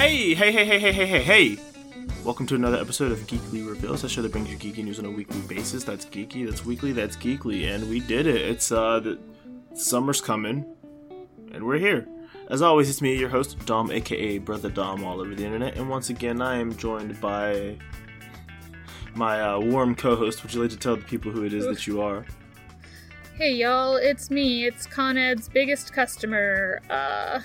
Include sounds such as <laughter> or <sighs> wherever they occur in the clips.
Hey, hey, hey, hey, hey, hey, hey, hey! Welcome to another episode of Geekly Reveals, a show that brings you geeky news on a weekly basis. That's geeky, that's weekly, that's geekly, and we did it. It's uh, the summer's coming, and we're here. As always, it's me, your host Dom, aka Brother Dom, all over the internet, and once again, I am joined by my uh, warm co-host. Would you like to tell the people who it is that you are? Hey y'all, it's me. It's Con Ed's biggest customer. Uh,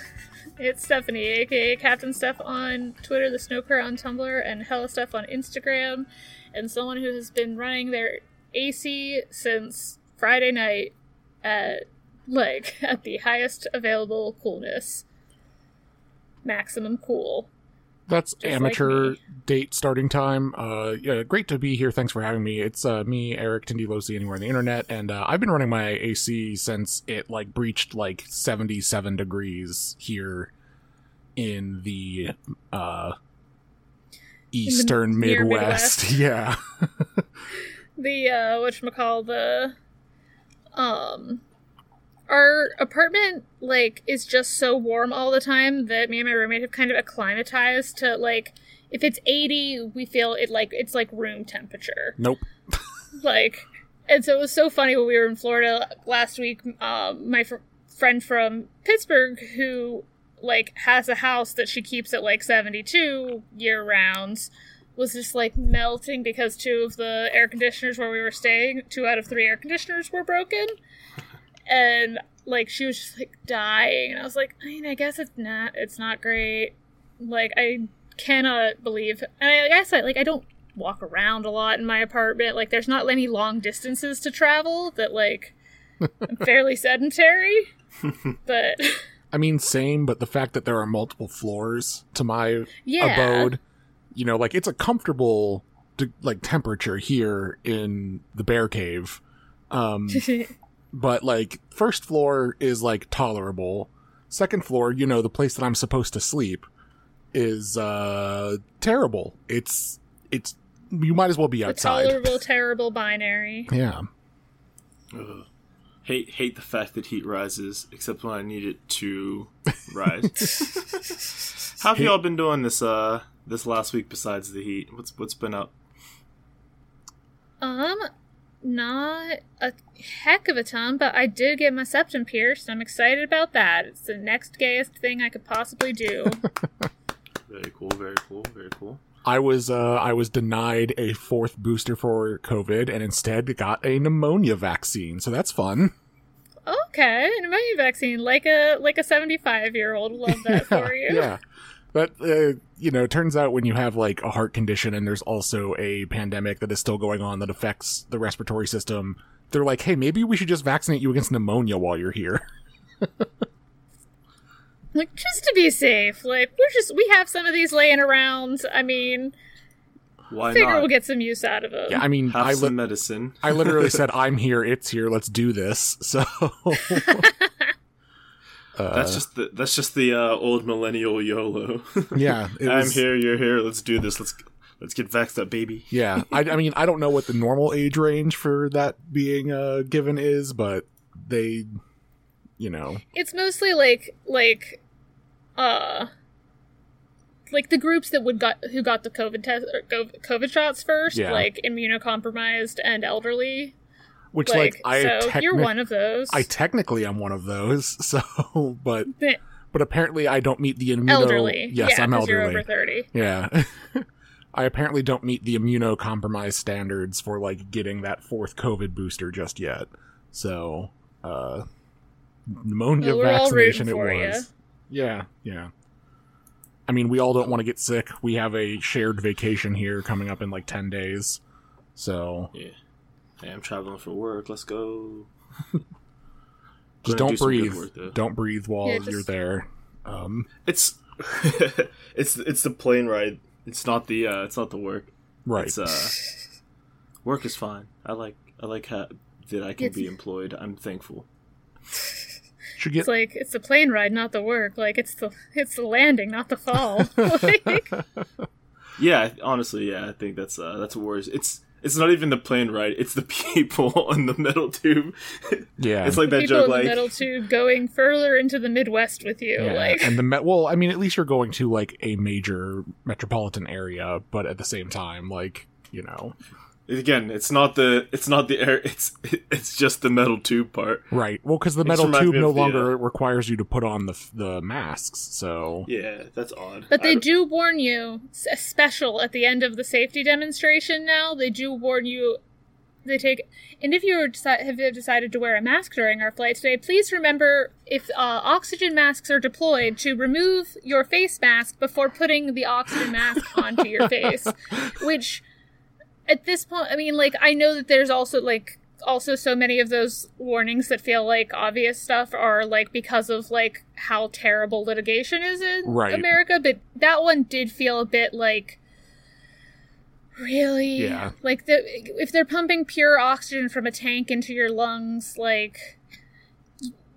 it's Stephanie, aka Captain Steph on Twitter, the Snowcur on Tumblr, and Hella Stuff on Instagram, and someone who has been running their AC since Friday night at like <laughs> at the highest available coolness, maximum cool. That's Just amateur me. date starting time. Uh, yeah, great to be here. Thanks for having me. It's uh, me, Eric Tindilosi, anywhere on the internet, and uh, I've been running my AC since it like breached like seventy-seven degrees here in the uh, eastern near Midwest. Midwest. <laughs> Yeah, <laughs> the uh whatchamacall the um our apartment like is just so warm all the time that me and my roommate have kind of acclimatized to like if it's 80 we feel it like it's like room temperature nope. like and so it was so funny when we were in florida last week um my fr- friend from pittsburgh who like has a house that she keeps at like 72 year rounds was just like melting because two of the air conditioners where we were staying two out of three air conditioners were broken and like she was just like dying and i was like i mean i guess it's not it's not great. Like i cannot believe and i guess i like i don't walk around a lot in my apartment. Like there's not any long distances to travel that like i'm <laughs> fairly sedentary <laughs> but I mean, same, but the fact that there are multiple floors to my yeah. abode, you know, like it's a comfortable like temperature here in the bear cave. Um, <laughs> but like first floor is like tolerable. Second floor, you know, the place that I'm supposed to sleep is uh terrible. It's it's you might as well be the outside. tolerable <laughs> terrible binary Yeah. Ugh. Hate hate the fact that heat rises, except when I need it to rise. <laughs> How have y'all been doing this uh this last week besides the heat? What's what's been up? Um, not a heck of a ton, but I did get my septum pierced. I'm excited about that. It's the next gayest thing I could possibly do. <laughs> Very cool, very cool, very cool. I was uh I was denied a fourth booster for COVID and instead got a pneumonia vaccine. So that's fun. okay, pneumonia vaccine, like a like a 75 year old. Love that <laughs> for you. Yeah. But uh, you know, it turns out when you have like a heart condition and there's also a pandemic that is still going on that affects the respiratory system, they're like, "Hey, maybe we should just vaccinate you against pneumonia while you're here." <laughs> Like just to be safe. Like we're just we have some of these laying around. I mean, Why figure not? we'll get some use out of them. yeah, I mean, Have I some medicine. I literally <laughs> said, "I'm here, it's here, let's do this." <laughs> So Uh, that's just the that's just the uh, old millennial YOLO. <laughs> yeah, it I'm was- here, you're here. Let's do this. Let's let's get vaxxed up, baby. <laughs> Yeah, I, I mean, I don't know what the normal age range for that being uh, given is, but they, you know, It's mostly like like uh like the groups that would got who got the COVID test or COVID shots first, Yeah. like immunocompromised and elderly. Which Like, like, I so techni- you're one of those. I technically am one of those. <laughs> So, but Eh, but apparently I don't meet the immuno. elderly. Yes, yeah, I'm 'cause You're elderly. over thirty. Yeah. <laughs> I apparently don't meet the immunocompromised standards for like getting that fourth COVID booster just yet. So, uh pneumonia Well, vaccination it rooting for was. Yeah, yeah. I mean, we all don't want to get sick. We have a shared vacation here coming up in like 10 days. So, Yeah. Hey, I'm traveling for work. Let's go. <laughs> just do don't some good breathe. work, don't breathe while Yeah, you're there. Um, It's <laughs> it's it's the plane ride. It's not the uh, it's not the work. right. It's uh, work is fine. I like I like how, that I can It's- be employed. I'm thankful. Get It's like it's the plane ride, not the work. Like it's the it's the landing, not the fall. <laughs> like, Yeah, honestly, yeah, I think that's uh, that's what worries. It's it's not even the plane ride; it's the <laughs> people on the metal tube. Yeah, it's like that People joke, in the like middle tube going further into the Midwest with you. yeah. Like and the met. Well, I mean, at least you're going to like a major metropolitan area, but at the same time, like you know, again, it's not the it's not the air; it's it's just the metal tube part. right? Well, because the metal tube me no the, longer uh, requires you to put on the the masks, so Yeah, that's odd. But they do warn you, special at the end of the safety demonstration now, they do warn you, they take, and if you have decided to wear a mask during our flight today, please remember if uh, oxygen masks are deployed to remove your face mask before putting the oxygen mask onto your <laughs> face. Which, at this point, I mean, like, I know that there's also, like, also so many of those warnings that feel like obvious stuff are like because of like how terrible litigation is in Right. America, but that one did feel a bit like really Yeah. like the if they're pumping pure oxygen from a tank into your lungs like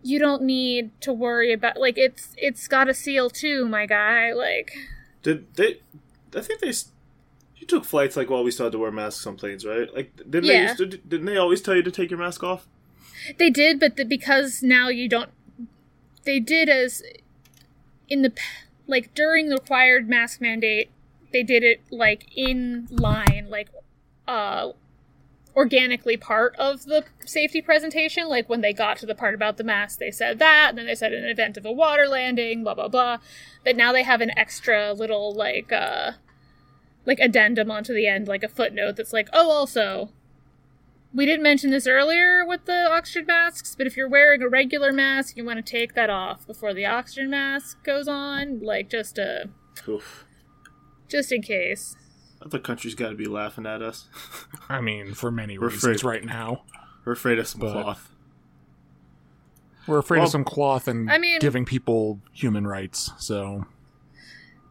you don't need to worry about like it's it's got a seal too my guy like Did they? I think they. You took flights like while we still had to wear masks on planes, right? Like, didn't they? Used to, didn't they always tell you to take your mask off? They did, but the, because now you don't. They did as in the like during the required mask mandate. They did it like in line, like uh, organically part of the safety presentation. Like when they got to the part about the mask, they said that, and then they said in the event of a water landing, blah blah blah. But now they have an extra little like uh, like addendum onto the end, like a footnote that's like, oh, also we didn't mention this earlier with the oxygen masks, but if you're wearing a regular mask, you want to take that off before the oxygen mask goes on, like just a, Oof. just in case. Other countries got to be laughing at us. <laughs> I mean, for many We're reasons afraid. right now. We're afraid of some But- cloth. We're afraid Well- of some cloth and I mean- giving people human rights. So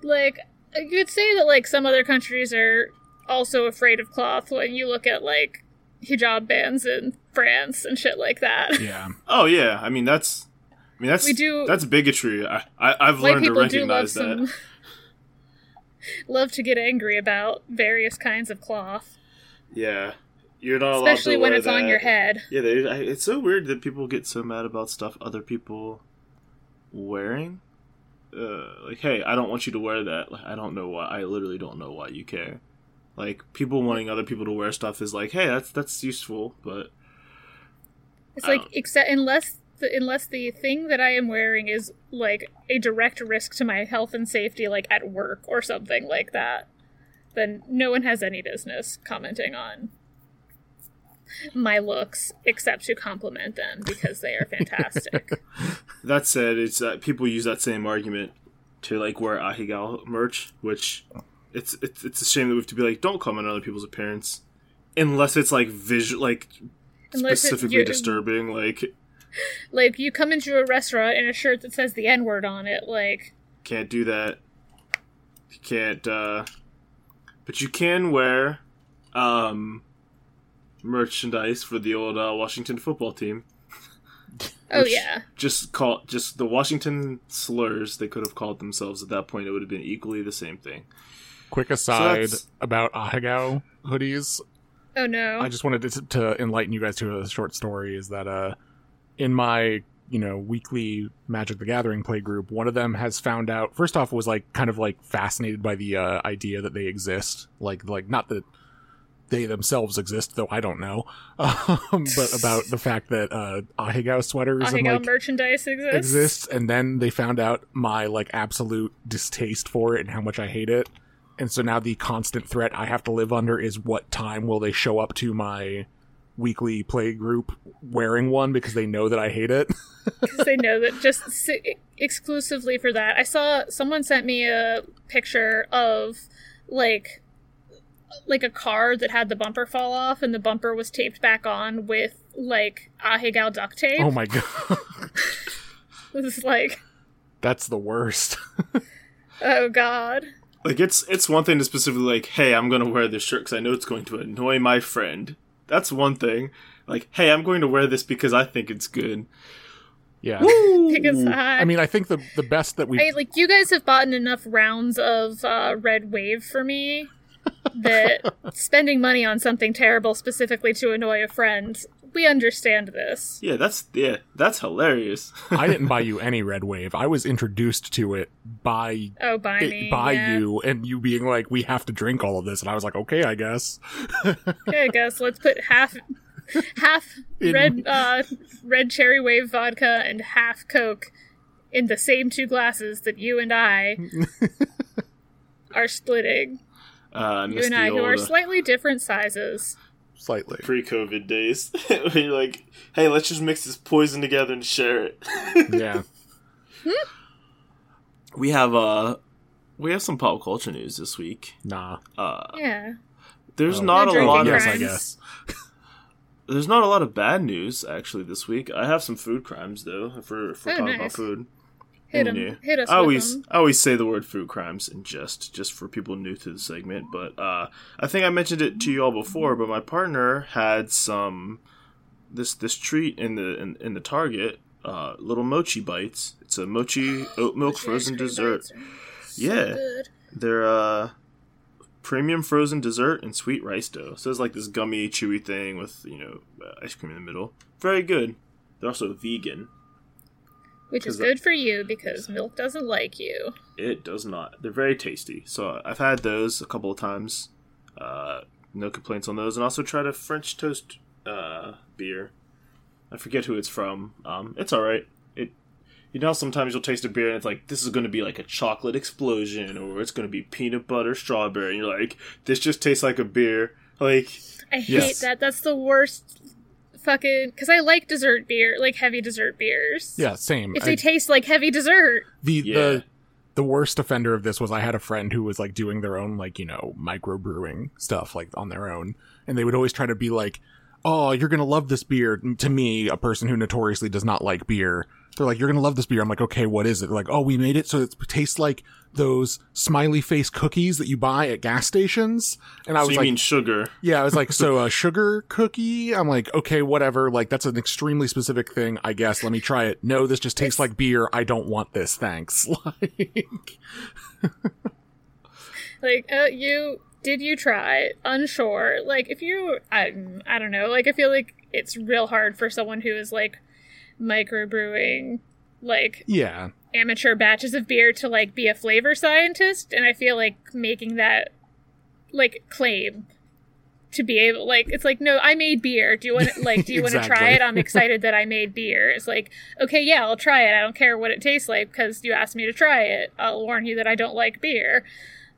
Like you could say that like some other countries are also afraid of cloth when you look at like hijab bans in France and shit like that. yeah, <laughs> Oh yeah, I mean that's. I mean that's We do- that's bigotry. I, I I've learned to people do love recognize some that. <laughs> love to get angry about various kinds of cloth, Yeah, you're not allowed especially to when wear it's on your head. Yeah, they, I, it's so weird that people get so mad about stuff other people wearing. Uh, like, hey, I don't want you to wear that. Like, I don't know why. I literally don't know why you care. Like, people wanting other people to wear stuff is like, hey, that's that's useful, but It's like except unless the, unless the thing that I am wearing is like a direct risk to my health and safety, like at work or something like that, then no one has any business commenting on my looks except to compliment them because they are fantastic. <laughs> that said, it's uh, people use that same argument to like wear Ahegao merch, which it's it's it's a shame that we have to be like, don't comment on other people's appearance, unless it's like visual, like Unless specifically disturbing, like. like you come into a restaurant in a shirt that says the N word on it, like can't do that. You can't uh but you can wear um merchandise for the old uh, Washington football team. <laughs> oh yeah. Just call just the Washington slurs they could have called themselves at that point it would have been equally the same thing. quick aside that's- about Ahegao hoodies. Oh no. I just wanted to, to enlighten you guys to a short story. Is that uh, in my you know weekly Magic the Gathering play group, one of them has found out. First off, was like kind of like fascinated by the uh, idea that they exist. Like like not that they themselves exist, though I don't know. <laughs> Um, but about the fact that uh, Ahegao sweaters and like merchandise exists. exists and then they found out my like absolute distaste for it and how much I hate it. And so now the constant threat I have to live under is what time will they show up to my weekly play group wearing one because they know that I hate it. <laughs> because they know that just si- exclusively for that. I saw someone sent me a picture of like like a car that had the bumper fall off and the bumper was taped back on with like Ahegao duct tape. oh my god. <laughs> This is like, That's the worst. <laughs> oh god. Like it's it's one thing to specifically like, hey, I'm gonna wear this shirt because I know it's going to annoy my friend. That's one thing. Like, hey, I'm going to wear this because I think it's good. yeah. Pick <laughs> a. I mean, I think the the best that we I, like you guys have bought enough rounds of uh, Red Wave for me that <laughs> spending money on something terrible specifically to annoy a friend, we understand this. Yeah, that's yeah, that's hilarious. I didn't <laughs> buy you any Red Wave. I was introduced to it by Oh, by it, me. by yeah. you, and you being like, "We have to drink all of this," and I was like, "Okay, I guess." <laughs> Okay, I guess let's put half half In- red uh red cherry wave vodka and half Coke in the same two glasses that you and I are splitting. Uh, You and the I, who are slightly different sizes. Slightly. pre-COVID days. <laughs> Where you're like, hey, let's just mix this poison together and share it. <laughs> Yeah. we have uh, we have some pop culture news this week. Nah. Uh, Yeah. there's Oh. not No a drinking lot of yes, I guess. there's not a lot of bad news actually this week. I have some food crimes though. If we're, if we're Oh, talking about food, Hit new. Hit us I always. I always say the word food crimes in jest, just for people new to the segment. But uh, I think I mentioned it to you all before. But my partner had some this this treat in the in, in the Target, uh, little mochi bites. It's a mochi <gasps> oat milk Ice frozen dessert. so Yeah. good. They're uh, premium frozen dessert and sweet rice dough. So it's like this gummy, chewy thing with you know ice cream in the middle. Very good. They're also vegan. Which is good for you because milk doesn't like you. It does not. They're very tasty. So I've had those a couple of times. Uh, no complaints on those. And also tried a French toast uh, beer. I forget who it's from. Um, it's all right. It, you know, sometimes you'll taste a beer and it's like this is going to be like a chocolate explosion, or it's going to be peanut butter strawberry, and you're like, this just tastes like a beer. Like, I hate Yes. that. That's the worst fucking. Because I like dessert beer, like heavy dessert beers. Yeah, same. If I- they taste like heavy dessert, the Yeah. the the worst offender of this was I had a friend who was like doing their own like you know microbrewing stuff like on their own, and they would always try to be like, "Oh, you're gonna love this beer." To me, a person who notoriously does not like beer, they're like, "You're gonna love this beer." I'm like, "Okay, what is it?" They're like, "Oh, we made it so it tastes like those smiley face cookies that you buy at gas stations." And I so was you like, mean sugar? yeah, I was like, so <laughs> a sugar cookie? I'm like, okay, whatever. Like, that's an extremely specific thing, I guess. Let me try it. No, this just tastes like beer. I don't want this. Thanks. <laughs> Like, like uh, you did you try? Unsure. Like if you, I, I don't know. Like I feel like it's real hard for someone who is like microbrewing, like yeah. amateur batches of beer to like be a flavor scientist and i feel like making that like claim to be able like it's like no i made beer. Do you want to like do you <laughs> want to try it? I'm excited that i made beer. It's like okay yeah i'll try it. I don't care what it tastes like because you asked me to try it. I'll warn you that i don't like beer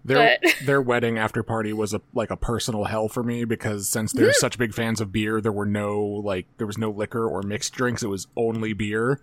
Their, But- <laughs> their wedding after party was a, like a personal hell for me because since they're such big fans of beer, there were no, like, there was no liquor or mixed drinks. It was only beer.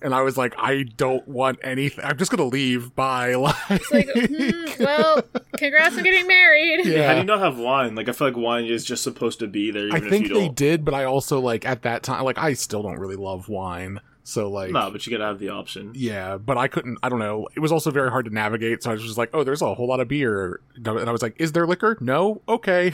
And I was like, I don't want anything. I'm just going to leave. Bye. Like, <laughs> it's like hmm, well congrats on getting married Yeah. How do you not have wine? Like I feel like wine is just supposed to be there, even I if think you they don't. did, but I also like at that time, like I still don't really love wine. So like, No, but you gotta have the option. yeah, but I couldn't. I don't know. It was also very hard to navigate. So I was just like, oh, there's a whole lot of beer, and I was like, is there liquor? No. Okay.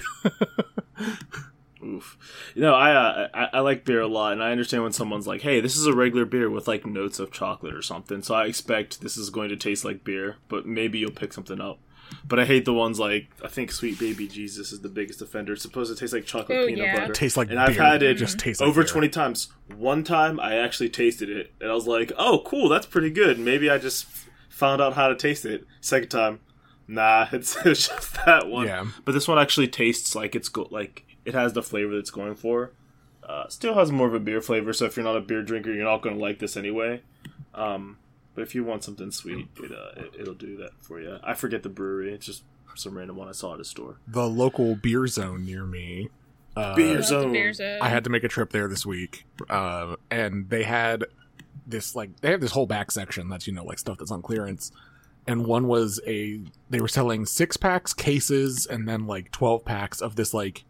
Oof. You know, I, uh, I I like beer a lot, and I understand when someone's like, "Hey, this is a regular beer with like notes of chocolate or something," so I expect this is going to taste like beer, but maybe you'll pick something up. But I hate the ones like I think Sweet Baby Jesus is the biggest offender. It's supposed to taste like chocolate Oh, peanut yeah. butter. Tastes like and beer. I've had it just tastes like over beer. twenty times. One time I actually tasted it, and I was like, "Oh, cool, that's pretty good." Maybe I just found out how to taste it. Second time, nah, <laughs> it's, it's just that one. Yeah. But this one actually tastes like it's go- like it has the flavor that it's going for. Uh, still has more of a beer flavor, so if you're not a beer drinker, you're not going to like this anyway. Um, but if you want something sweet, it, uh, it it'll do that for you. I forget the brewery; it's just some random one I saw at a store. The local beer zone near me. Uh, Beer zone. beer zone. I had to make a trip there this week, uh, and they had this like they have this whole back section that's you know like stuff that's on clearance, and one was a they were selling six packs, cases, and then like twelve packs of this like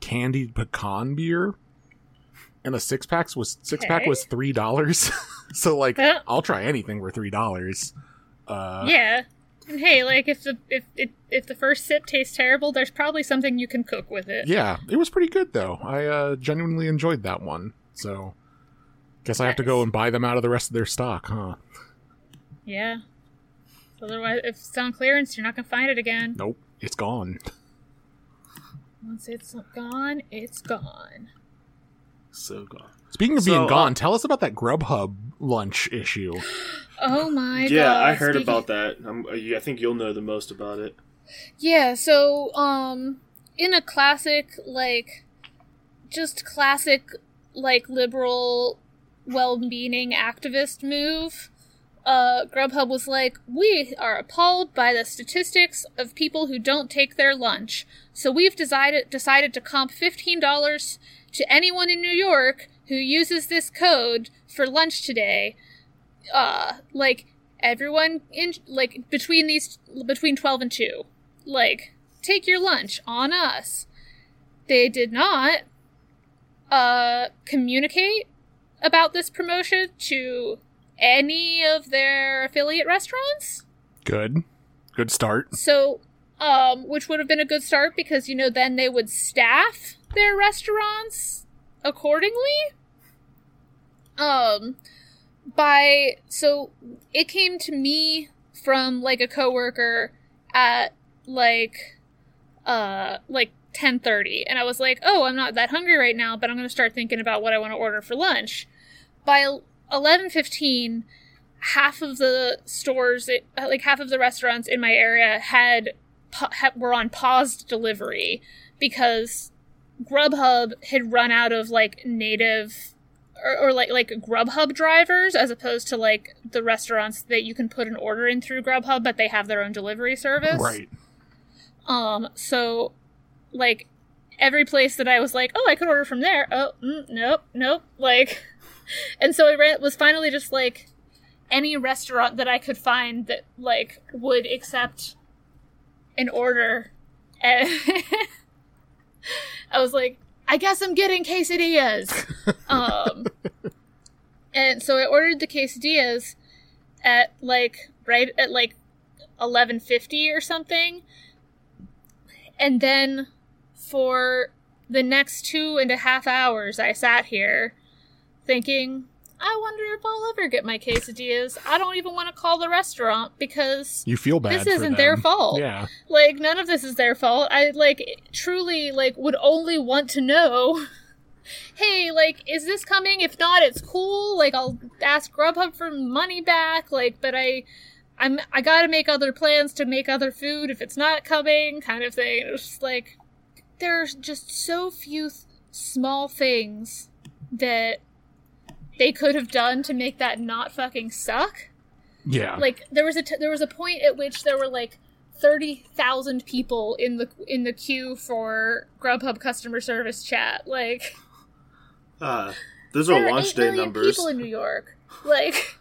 candied pecan beer, and a six packs was six pack was three dollars, <laughs> so like Huh? I'll try anything for three dollars. Uh, yeah and hey like if the if, if if the first sip tastes terrible there's probably something you can cook with it yeah, it was pretty good though. I uh, genuinely enjoyed that one. So, guess I have to go and buy them out of the rest of their stock, huh? yeah otherwise if it's on clearance you're not gonna find it again Nope, it's gone. Once it's gone, it's gone. So gone. Speaking of So, being uh, gone, tell us about that Grubhub lunch issue. Oh my god. yeah, I heard speaking- about that. I'm, I think you'll know the most about it. Yeah, so um in a classic like just classic like liberal well-meaning activist move, uh Grubhub was like, "We are appalled by the statistics of people who don't take their lunch. So we've decided decided to comp $15 to anyone in New York who uses this code for lunch today." Uh like everyone in like between these between 12 and 2 like take your lunch on us they did not uh communicate about this promotion to any of their affiliate restaurants Good. Good start. so um which would have been a good start because you know then they would staff their restaurants accordingly um by so it came to me from like a coworker at like uh like 10:30 and I was like, "Oh, I'm not that hungry right now, but I'm going to start thinking about what I want to order for lunch." By 11:15, half of the stores like half of the restaurants in my area had, were on paused delivery because Grubhub had run out of like native or, or like like Grubhub drivers as opposed to like the restaurants that you can put an order in through Grubhub, but they have their own delivery service. Right. Um. So, like every place that I was like, oh, I could order from there. Oh, mm, nope, nope. Like, <laughs> and so I ran, was finally just like any restaurant that I could find that like would accept an order. And <laughs> I was like, I guess I'm getting quesadillas. <laughs> um, and so I ordered the quesadillas at like right at like 11:50 or something. And then for the next two and a half hours, I sat here thinking, I wonder if I'll ever get my quesadillas. I don't even want to call the restaurant because You feel bad. this isn't their fault. Yeah. Like none of this is their fault. I like truly like would only want to know. <laughs> Hey, like, is this coming? If not, it's cool. Like, I'll ask Grubhub for money back. Like, but I, I'm, I gotta make other plans to make other food if it's not coming, kind of thing. It's just like, there's just so few th- small things that they could have done to make that not fucking suck Yeah. like there was a t- there was a point at which there were like 30,000 people in the in the queue for Grubhub customer service chat like Ah, those there are are launch day numbers. people in New York like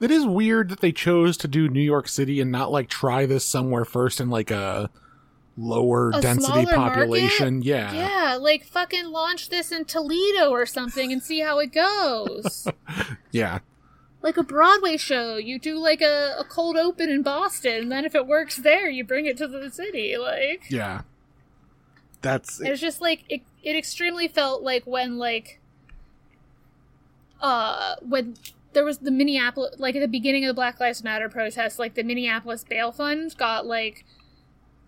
It is weird that they chose to do New York City and not like try this somewhere first in like a lower A density smaller market? population. Yeah. yeah like fucking launch this in Toledo or something and see how it goes <laughs> Yeah. like a Broadway show you do like a, a cold open in Boston and then if it works there you bring it to the city like Yeah. That's It was just like it, it extremely felt like when like uh when there was the Minneapolis like at the beginning of the Black Lives Matter protest, like the Minneapolis bail fund got like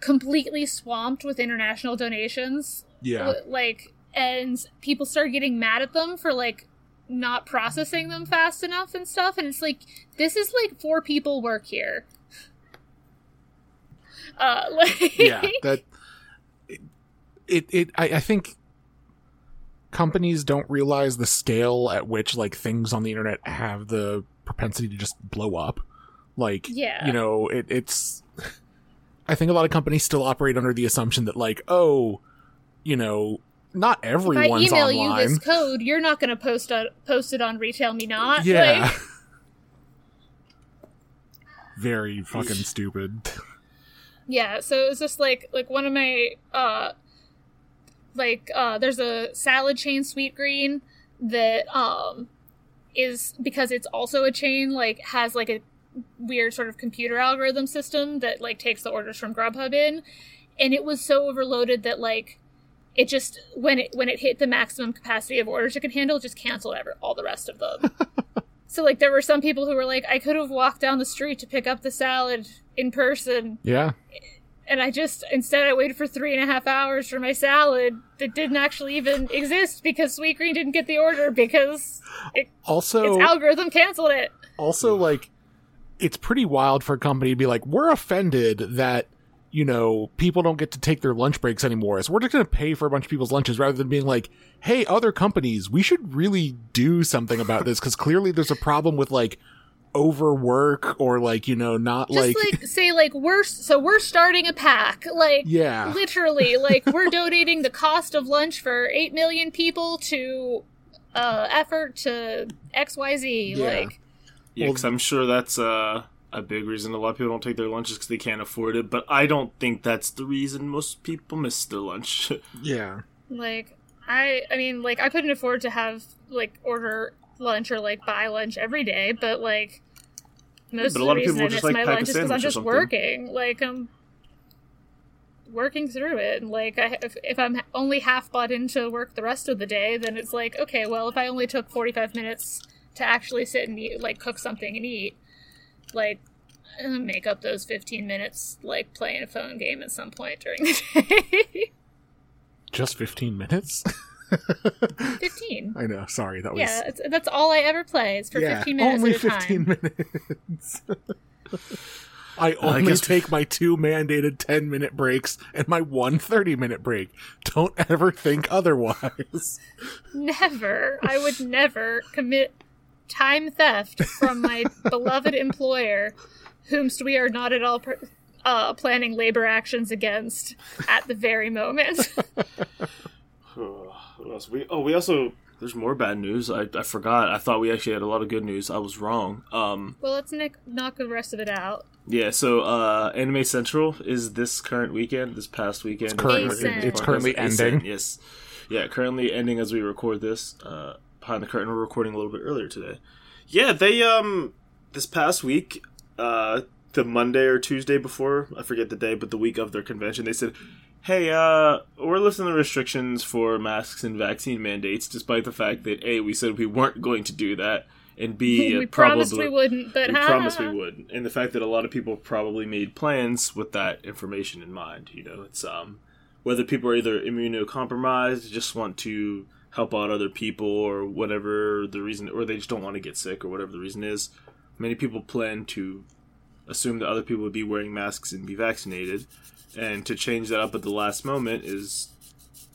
completely swamped with international donations. yeah. Like and people started getting mad at them for like not processing them fast enough and stuff and it's like this is like four people work here. Uh <laughs> like yeah that it it I, I think companies don't realize the scale at which like things on the internet have the propensity to just blow up like Yeah. you know it, it's i think a lot of companies still operate under the assumption that like oh you know not if I email online you this code, you're not going to post on, post it on Retail Me Not. yeah Like, <laughs> very fucking <laughs> stupid yeah. So it was just like like one of my uh like uh there's a salad chain Sweetgreen that um is because it's also a chain like has like a weird sort of computer algorithm system that like takes the orders from Grubhub in. And it was so overloaded that like it just when it when it hit the maximum capacity of orders it could handle it just canceled ever all the rest of them. <laughs> So like there were some people who were like i could have walked down the street to pick up the salad in person. Yeah. And I just instead I waited for three and a half hours for my salad that didn't actually even exist because Sweetgreen didn't get the order because it, Also, its algorithm canceled it. also like it's pretty wild for a company to be like we're offended that you know people don't get to take their lunch breaks anymore so we're just going to pay for a bunch of people's lunches rather than being like hey other companies we should really do something about this because clearly there's a problem with like overwork or like you know not Just like, like, say like we're so we're starting a pack like yeah literally like we're donating the cost of lunch for 8 million people to uh effort to xyz Yeah. like Yeah, Well- because I'm sure that's uh, a big reason a lot of people don't take their lunches because they can't afford it. But I don't think that's the reason most people miss their lunch. <laughs> yeah like i i mean like i couldn't afford to have like order lunch or like buy lunch every day but like most but a of lot the of reason people i just, miss like, my pack lunch is because i'm just working like i'm working through it and like I, if, if i'm only half bought into work the rest of the day then it's like okay well if i only took 45 minutes to actually sit and eat like cook something and eat like uh, make up those 15 minutes like playing a phone game at some point during the <laughs> day just 15 minutes <laughs> 15 i know sorry that was Yeah, it's, that's all I ever play is for yeah, 15 minutes only at a 15 time. <laughs> minutes I only guess- take my two mandated 10 minute breaks and my one 30 minute break. Don't ever think otherwise. Never. I would never commit time theft from my <laughs> beloved employer, whomst we are not at all per- uh, planning labor actions against at the very moment. <laughs> what else? We oh we also there's more bad news. I, I forgot. I thought we actually had a lot of good news. I was wrong. Um well, let's nick- knock the rest of it out. yeah. So uh Anime Central is this current weekend. This past weekend. It's currently- it's currently ending. Yes. Yeah, currently ending as we record this. Uh, behind the curtain, we're recording a little bit earlier today. Yeah, they um this past week, uh, the Monday or Tuesday before, I forget the day, but the week of their convention, they said, "Hey, uh, we're lifting the restrictions for masks and vaccine mandates, despite the fact that a we said we weren't going to do that, and b <laughs> we promised probably- we wouldn't, but we ha, promised ha, we would, and the fact that a lot of people probably made plans with that information in mind. You know, it's um whether people are either immunocompromised, just want to help out other people, or whatever the reason, or they just don't want to get sick, or whatever the reason is. Many people plan to assume that other people would be wearing masks and be vaccinated, and to change that up at the last moment is.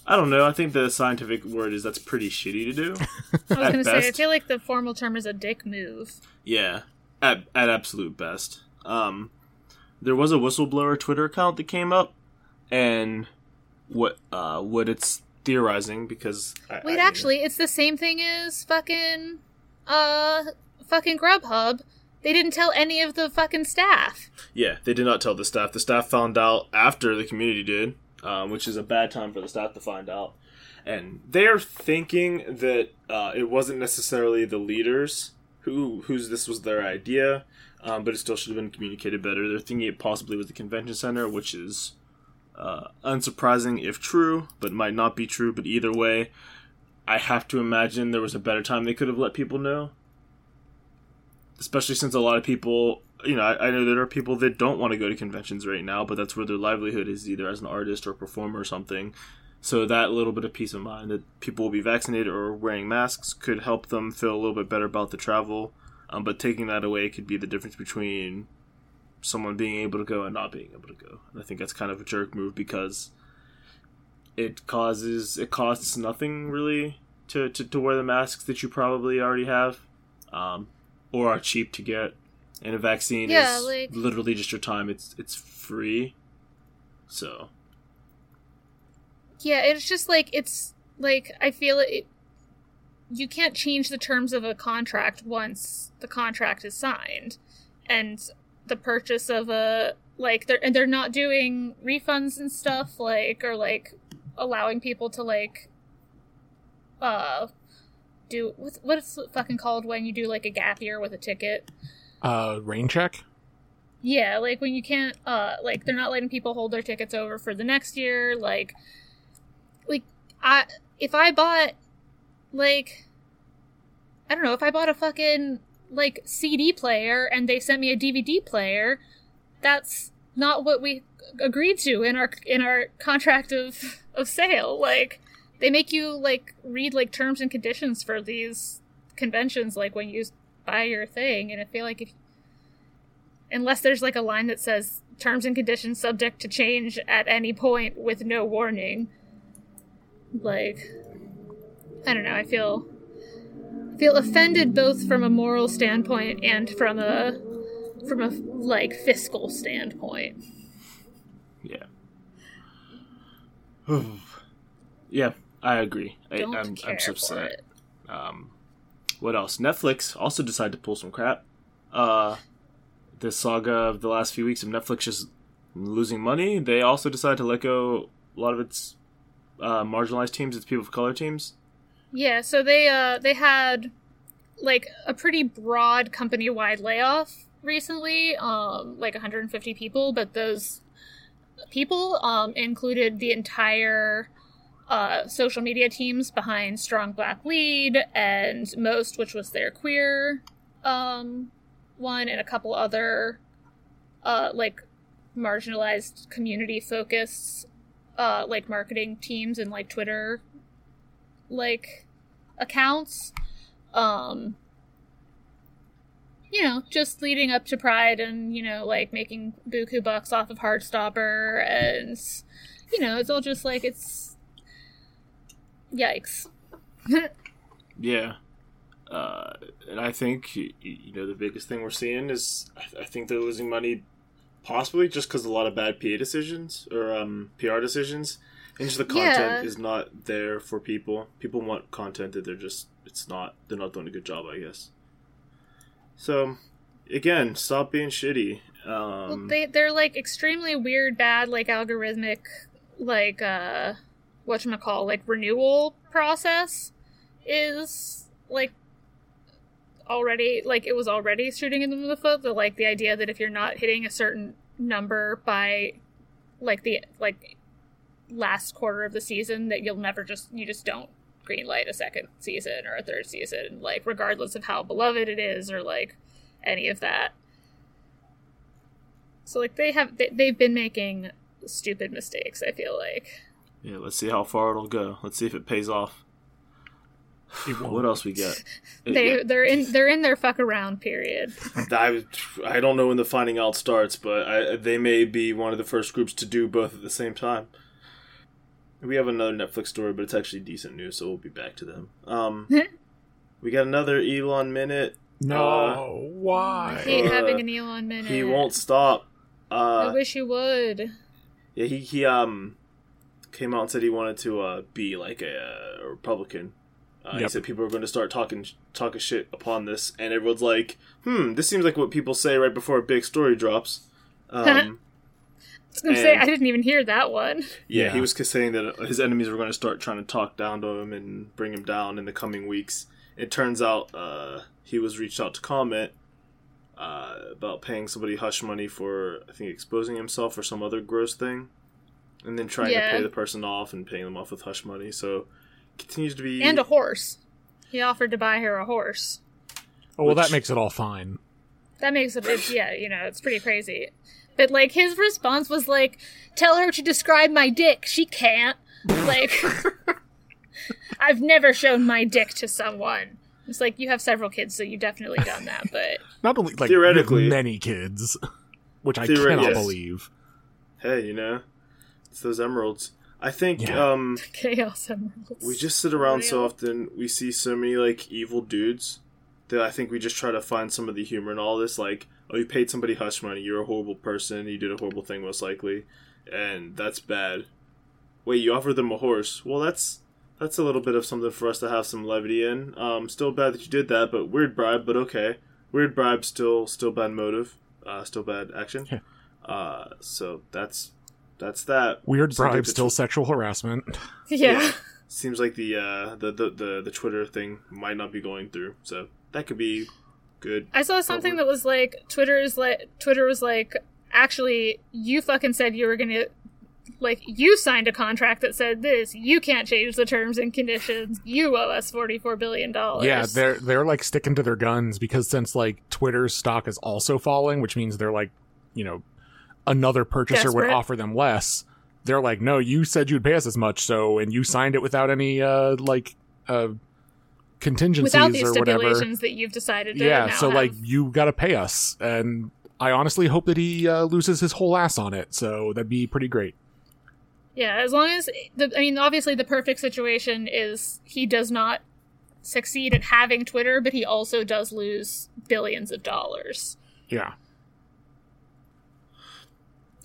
I don't know. I think the scientific word is that's pretty shitty to do. <laughs> I was gonna say, I feel like the formal term is a dick move. Yeah, at at absolute best. Um, there was a whistleblower Twitter account that came up, and what uh what it's theorizing because I, Wait, I- actually, it's the same thing as fucking, uh, fucking Grubhub. They didn't tell any of the fucking staff. yeah, they did not tell the staff. The staff found out after the community did, um, which is a bad time for the staff to find out. And they're thinking that uh, it wasn't necessarily the leaders who whose this was their idea, um, but it still should have been communicated better. They're thinking it possibly was the convention center, which is uh, unsurprising if true, but might not be true. But either way, I have to imagine there was a better time they could have let people know. Especially since a lot of people, you know, I, I know there are people that don't want to go to conventions right now, but that's where their livelihood is either as an artist or performer or something. So that little bit of peace of mind that people will be vaccinated or wearing masks could help them feel a little bit better about the travel. Um, but taking that away could be the difference between someone being able to go and not being able to go. And I think that's kind of a jerk move because it causes it costs nothing really to, to, to wear the masks that you probably already have, um, or are cheap to get. And a vaccine Yeah, is like- literally just your time. It's it's free. So Yeah, it's just like it's like I feel it. You can't change the terms of a contract once the contract is signed, and the purchase of a like they're and they're not doing refunds and stuff like or like allowing people to like uh do what's what is it fucking called when you do like a gap year with a ticket Uh, rain check? yeah, like when you can't uh like they're not letting people hold their tickets over for the next year, like like I if I bought like I don't know, if I bought a fucking like CD player and they sent me a DVD player, that's not what we agreed to in our in our contract of of sale. Like they make you like read like terms and conditions for these conventions like when you buy your thing and I feel like if unless there's like a line that says terms and conditions subject to change at any point with no warning like I don't know, I feel feel offended both from a moral standpoint and from a from a like fiscal standpoint. Yeah. <sighs> yeah, I agree. I, Don't I'm, care I'm so upset. Um, what else? Netflix also decided to pull some crap. Uh, the saga of the last few weeks of Netflix just losing money. They also decided to let go a lot of its uh, marginalized teams, its people of color teams. Yeah, so they uh they had like a pretty broad company wide layoff recently, um like 150 people, but those people um included the entire uh social media teams behind Strong Black Lead and Most, which was their queer um one and a couple other uh like marginalized community focused uh like marketing teams and like Twitter like accounts um you know just leading up to pride and you know like making buku bucks off of heartstopper and you know it's all just like it's yikes <laughs> Yeah. Uh, and I think you know the biggest thing we're seeing is I, think they're losing money, possibly just because a lot of bad PA decisions or um, PR decisions, just the content Yeah. is not there for people. People want content that they're just it's not they're not doing a good job, I guess. So, again, stop being shitty. well, Um, they they're like extremely weird bad like algorithmic like uh whatchamacall like renewal process is like already like it was already shooting in the foot the like the idea that if you're not hitting a certain number by like the like last quarter of the season that you'll never just you just don't greenlight a second season or a third season like regardless of how beloved it is or like any of that so like they have they, they've been making stupid mistakes i feel like yeah, let's see how far it'll go. Let's see if it pays off. It. <sighs> What else we got? <laughs> they Yeah. they're in <laughs> they're in their fuck around period <laughs> I, I don't know when the finding out starts, but I, they may be one of the first groups to do both at the same time. We have another Netflix story, but it's actually decent news, so we'll be back to them. Um, <laughs> we got another Elon minute. No, i why? hate Uh, having an elon minute He won't stop. i Uh, wish he would yeah, he he um came out and said he wanted to uh, be like a, uh Republican. Uh, He said people are going to start talking talking shit upon this, and everyone's like, "Hmm, this seems like what people say right before a big story drops." <laughs> Um, I was gonna say I didn't even hear that one. Yeah, he Yeah. was saying that his enemies were going to start trying to talk down to him and bring him down in the coming weeks. It turns out uh, he was reached out to comment uh, about paying somebody hush money for, I think, exposing himself or some other gross thing, and then trying Yeah. to pay the person off and paying them off with hush money. So continues to be And a horse. He offered to buy her a horse. Oh well, Which- that makes it all fine. That makes it, it's, yeah, you know, it's pretty crazy. But like his response was like, "Tell her to describe my dick. She can't." Like, <laughs> I've never shown my dick to someone. It's like you have several kids, so you've definitely done that. But Not only like Theoretically- many kids, <laughs> which I cannot yes. believe. hey, you know, it's those emeralds. I think Yeah. um, <laughs> chaos emeralds. We just sit around so often. We see so many like evil dudes that I think we just try to find some of the humor in all this. Like, oh, you paid somebody hush money. You're a horrible person. You did a horrible thing, most likely, and that's bad. Wait, you offered them a horse. Well, that's that's a little bit of something for us to have some levity in. Um, still bad that you did that, but weird bribe. But okay, weird bribe. Still, still bad motive. Uh, still bad action. Yeah. Uh, so that's that's that. Weird Seems bribe, the still tw- sexual harassment. <laughs> yeah. seems like the, uh, the the the the Twitter thing might not be going through, so that could be good. I saw something that was like Twitter is like Twitter was like actually you fucking said you were gonna like you signed a contract that said this. You can't change the terms and conditions. You owe us forty four billion dollars. Yeah, they're they're like sticking to their guns because since like Twitter's stock is also falling, which means they're like, you know, another purchaser would offer them less, they're like, "No, you said you'd pay us as much, so and you signed it without any uh like uh contingencies Without these or whatever." stipulations that you've decided to Yeah, so have. like you got to pay us, and I honestly hope that he uh, loses his whole ass on it. So that'd be pretty great. Yeah, as long as the, I mean, obviously, the perfect situation is he does not succeed at having Twitter, but he also does lose billions of dollars. Yeah.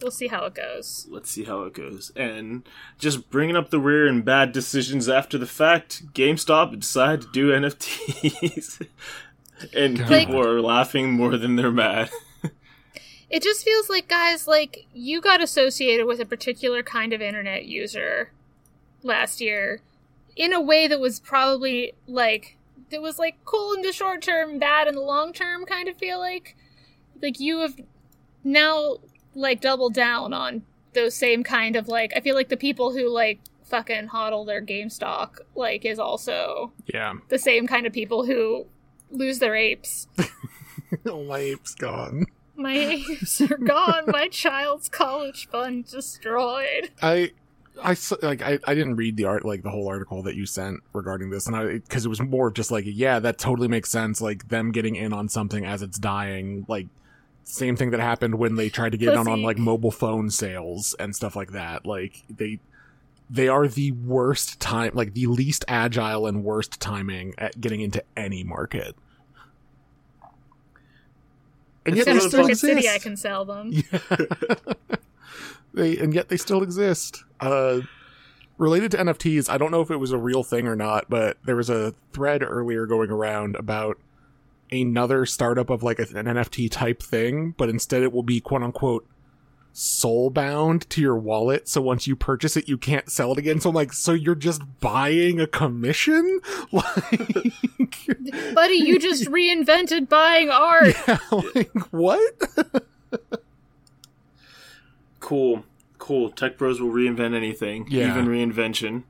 We'll see how it goes. Let's see how it goes. And just bringing up the rear and bad decisions after the fact, GameStop decided to do <laughs> NFTs. <laughs> and God. people are laughing more than they're mad. <laughs> It just feels like, guys, like you got associated with a particular kind of internet user last year in a way that was probably like that was like cool in the short term, bad in the long term. Kind of feel like like you have now like double down on those same kind of like. I feel like the people who like fucking hodl their game stock like is also Yeah. the same kind of people who lose their apes. oh, <laughs> my ape's gone. My apes are gone. My child's college fund destroyed. I I like I, I didn't read the art like the whole article that you sent regarding this and I because it was more of just like yeah that totally makes sense like them getting in on something as it's dying like same thing that happened when they tried to get on Pussy. like mobile phone sales and stuff like that like they they are the worst time like the least agile and worst timing at getting into any market and yet they one Except of still Circuit City, I exist. can sell them. <laughs> Yeah. they and yet they still exist. Uh related to NFTs, I don't know if it was a real thing or not, but there was a thread earlier going around about another startup of like an NFT type thing, but instead it will be quote unquote soul bound to your wallet. So once you purchase it, you can't sell it again. So I'm like, so you're just buying a commission? <laughs> Like, Buddy, you just <laughs> reinvented buying art. yeah, <laughs> like what? Cool. Cool. Tech bros will reinvent anything, Yeah. even reinvention.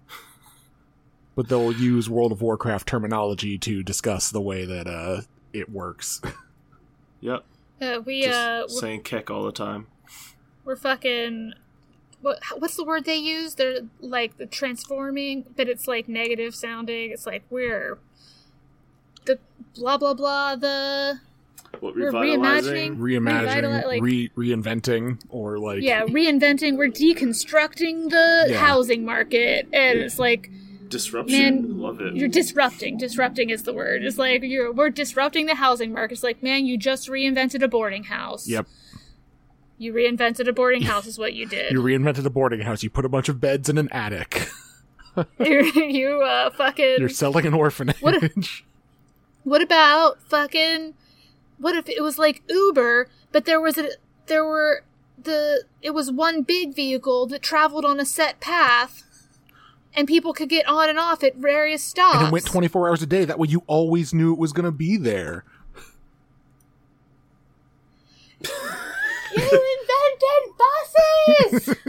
but they'll use World of Warcraft terminology to discuss the way that uh it works. <laughs> Yep. Uh, we Just uh, we're, saying keck all the time. we're fucking. What what's the word they use? They're like the transforming, but it's like negative sounding. It's like we're the blah blah blah. The What We're reimagining- Reimagining, like- re- reinventing, or like yeah, reinventing. We're deconstructing the Yeah. housing market, and it's like Disruption. Man, Love it. you're disrupting. Disrupting is the word. It's like you're we're disrupting the housing market. It's like, man, you just reinvented a boarding house. Yep. You reinvented a boarding house is what you did. You reinvented a boarding house. You put a bunch of beds in an attic. <laughs> you uh fucking You're selling an orphanage. What about fucking what if it was like Uber, but there was a there were the it was one big vehicle that traveled on a set path and people could get on and off at various stops. and it went 24 hours a day. That way you always knew it was going to be there. You invented buses. <laughs>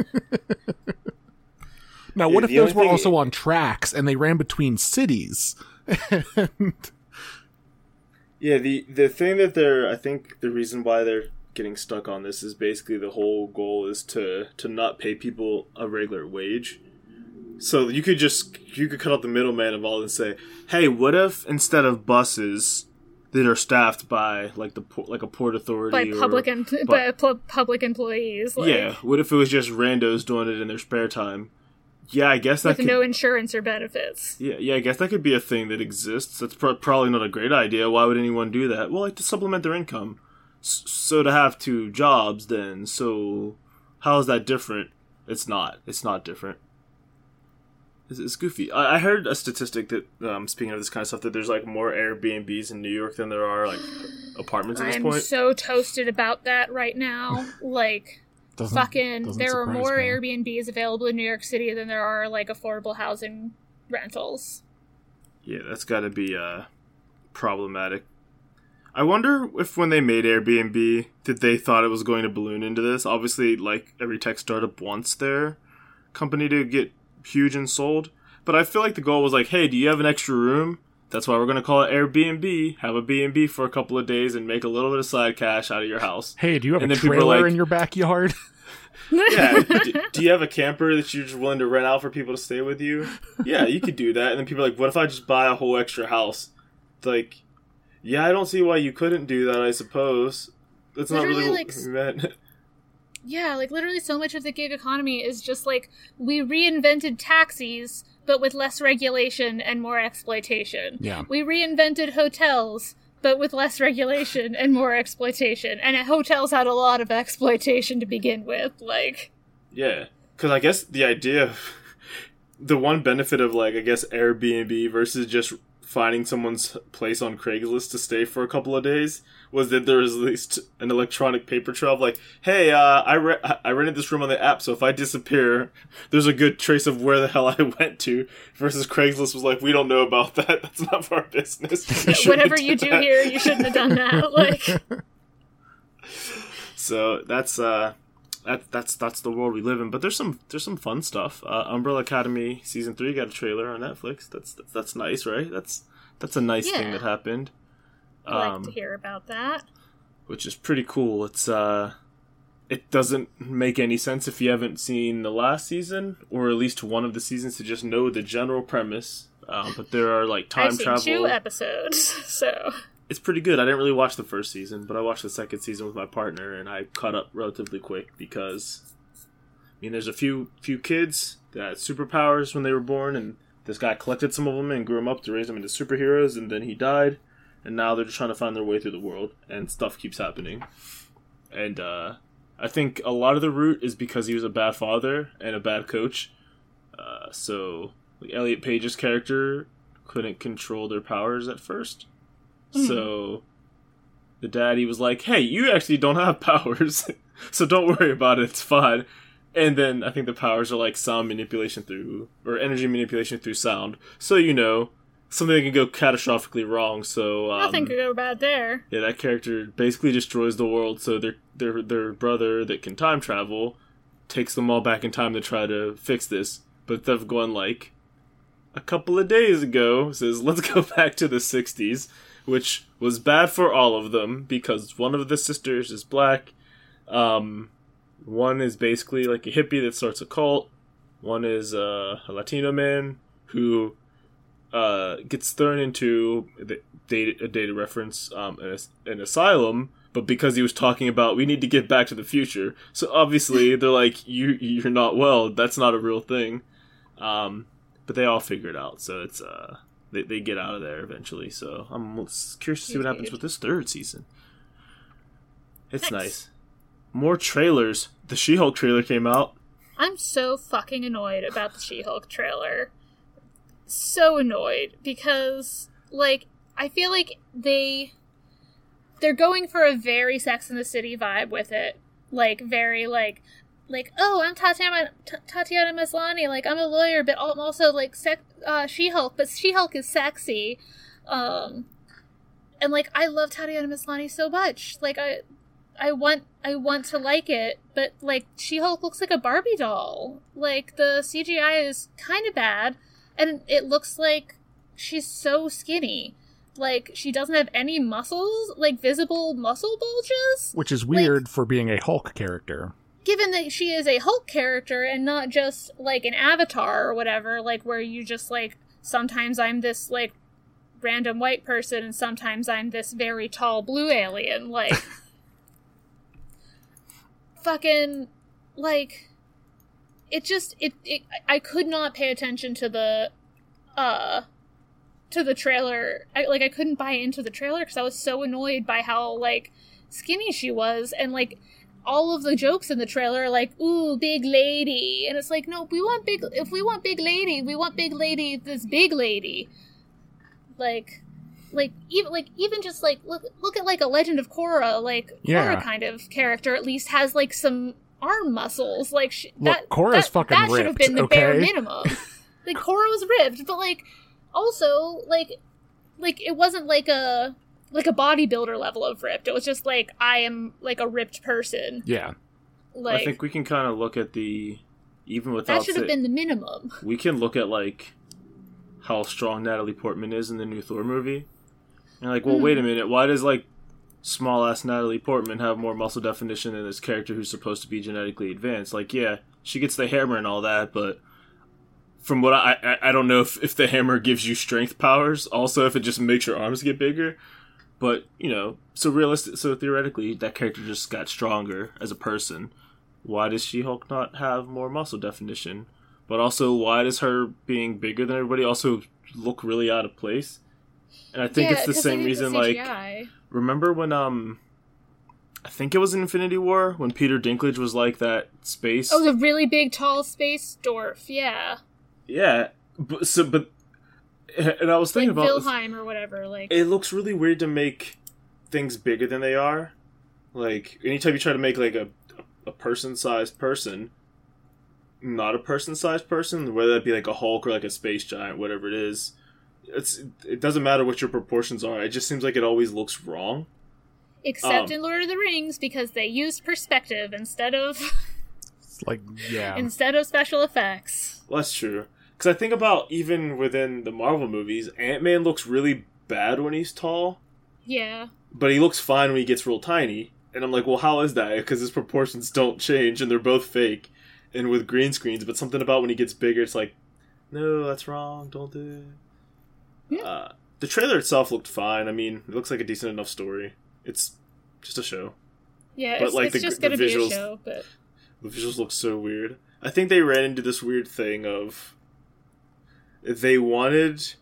Now, what Yeah, if those were thing- also on tracks and they ran between cities? <laughs> And- Yeah, the the thing that they're I think the reason why they're getting stuck on this is basically the whole goal is to to not pay people a regular wage. So you could just you could cut out the middleman involved and say, "Hey, what if instead of buses that are staffed by like the like a port authority by public em- by pu- public employees like, yeah, what if it was just randos doing it in their spare time? Yeah, I guess that with could no insurance or benefits. Yeah, yeah, I guess that could be a thing that exists. That's pro- probably not a great idea. Why would anyone do that? Well, like to supplement their income. S- so to have two jobs, then, so how is that different? It's not. It's not different. It's, it's goofy. I, I heard a statistic that, um, speaking of this kind of stuff, that there's like more Airbnbs in New York than there are like apartments at this I'm point. so toasted about that right now. <laughs> like doesn't- fucking doesn't there are more me. Airbnbs available in New York City than there are like affordable housing rentals. Yeah, that's got to be uh, problematic. I wonder if when they made Airbnb, that they thought it was going to balloon into this. Obviously, like every tech startup wants their company to get huge and sold, but I feel like the goal was like, hey, do you have an extra room? That's why we're going to call it Airbnb. Have a B&B for a couple of days and make a little bit of side cash out of your house. Hey, do you have And a then trailer like- in your backyard? <laughs> yeah. do, do you have a camper that you're just willing to rent out for people to stay with you? Yeah, you could do that. And then people are like, what if I just buy a whole extra house? It's like, yeah, I don't see why you couldn't do that. I suppose that's not really what like, we meant. <laughs> Yeah, like literally so much of the gig economy is just like we reinvented taxis but with less regulation and more exploitation. Yeah. We reinvented hotels but with less regulation and more exploitation. And hotels had a lot of exploitation to begin with, like Yeah, because I guess the idea of <laughs> the one benefit of like I guess Airbnb versus just finding someone's place on Craigslist to stay for a couple of days was that there was at least an electronic paper trail of like, hey, uh, I re- I rented this room on the app, so if I disappear, there's a good trace of where the hell I <laughs> went to. Versus Craigslist was like, we don't know about that. <laughs> That's not for our business. <laughs> Whatever you do that." here, you shouldn't have done that. Like So that's uh that that's that's the world we live in. But there's some there's some fun stuff. Uh, Umbrella Academy season three got a trailer on Netflix. That's that's, that's nice, right? That's that's a nice thing that happened. I like Um, to hear about that. which is pretty cool. It's uh it doesn't make any sense if you haven't seen the last season or at least one of the seasons to just know the general premise. Um, but there are like <laughs> time I've seen travel. two episodes, <laughs> so it's pretty good. I didn't really watch the first season, but I watched the second season with my partner, and I caught up relatively quick because, I mean, there's a few few kids that had superpowers when they were born, and this guy collected some of them and grew them up to raise them into superheroes, and then he died, and now they're just trying to find their way through the world, and stuff keeps happening, and uh, I think a lot of the root is because he was a bad father and a bad coach, uh, so like Elliot Page's character couldn't control their powers at first. So the daddy was like, "Hey, you actually don't have <laughs> powers, so don't worry about it. It's fine." And then I think the powers are like sound manipulation through or energy manipulation through sound. So you know something that can go catastrophically wrong. So um, nothing could go bad there. yeah, that character basically destroys the world. So their their their brother that can time travel takes them all back in time to try to fix this. But of going like a couple of days ago, says let's go <laughs> back to the '60s, which was bad for all of them because one of the sisters is black. Um, one is basically like a hippie that starts a cult. One is uh, a Latino man who uh, gets thrown into the data, a data reference um, an, an asylum, but because he was talking about we need to get back to the future, so obviously <laughs> they're like you you're not well. That's not a real thing. Um, but they all figure it out, so it's uh they, they get out of there eventually. So I'm curious to see what happens with this third season. It's Nice. nice. More trailers. The She-Hulk trailer came out. I'm so fucking annoyed about the She-Hulk trailer. So annoyed because like I feel like they they're going for a very Sex in the City vibe with it. Like very like like oh I'm Tatiana T- Tatiana Maslany like I'm a lawyer but I'm also like sec- uh, She-Hulk but She-Hulk is sexy. Um and like I love Tatiana Maslany so much. Like I I want I want to like it, but like She-Hulk looks like a Barbie doll. Like the CGI is kind of bad, and it looks like she's so skinny. Like she doesn't have any muscles, like visible muscle bulges. Which is weird for being a Hulk character. Given that she is a Hulk character and not just like an avatar or whatever, like where you just like sometimes I'm this like random white person and sometimes I'm this very tall blue alien. Like <laughs> fucking like it just it, it I could not pay attention to the uh to the trailer. I like I couldn't buy into the trailer because I was so annoyed by how like skinny she was and like all of the jokes in the trailer are like ooh big lady and it's like no we want big if we want big lady we want big lady this big lady like like even like even just like look look at like a legend of korra like Yeah. korra kind of character at least has like some arm muscles like sh- Look, that Korra's that, fucking that should have been the bare okay? minimum like korra was ripped but like also like like it wasn't like a like a bodybuilder level of ripped it was just like i am like a ripped person Yeah. like I think we can kind of look at the even without that should have been the minimum we can look at like how strong Natalie Portman is in the new Thor movie. And like, well, Hmm. wait a minute, why does like small ass Natalie Portman have more muscle definition than this character who's supposed to be genetically advanced? Like, yeah, she gets the hammer and all that, but from what I I, I don't know if, if the hammer gives you strength powers. Also, if it just makes your arms get bigger. But you know, so realistic. So theoretically, that character just got stronger as a person. Why does She Hulk not have more muscle definition? But also, why does her being bigger than everybody also look really out of place? And I think Yeah, it's the same reason. Like, remember when um, I think it was in Infinity War when Peter Dinklage was like that space. Oh, the really big, tall space dwarf. Yeah, yeah, but so but, <laughs> and I was like thinking about this- Wilhelm or whatever. Like, it looks really weird to make things bigger than they are. Like anytime you try to make like a a person sized person, not a person sized person, whether that be like a Hulk or like a space giant, whatever it is, it's it doesn't matter what your proportions are. It just seems like it always looks wrong. except um, in Lord of the Rings because they used perspective instead of like, yeah. <laughs> instead of special effects. Well, that's true. Because I think about even within the Marvel movies, Ant Man looks really bad when he's tall, Yeah, but he looks fine when he gets real tiny. And I'm like, well, how is that? Because his proportions don't change, and they're both fake, and with green screens. But something about when he gets bigger, it's like, no, that's wrong. Don't do it. Yeah. Uh, the trailer itself looked fine. I mean, it looks like a decent enough story. It's just a show. yeah. But, it's like, it's the- just gonna be visuals- a show, but The visuals look so weird. I think they ran into this weird thing of they wanted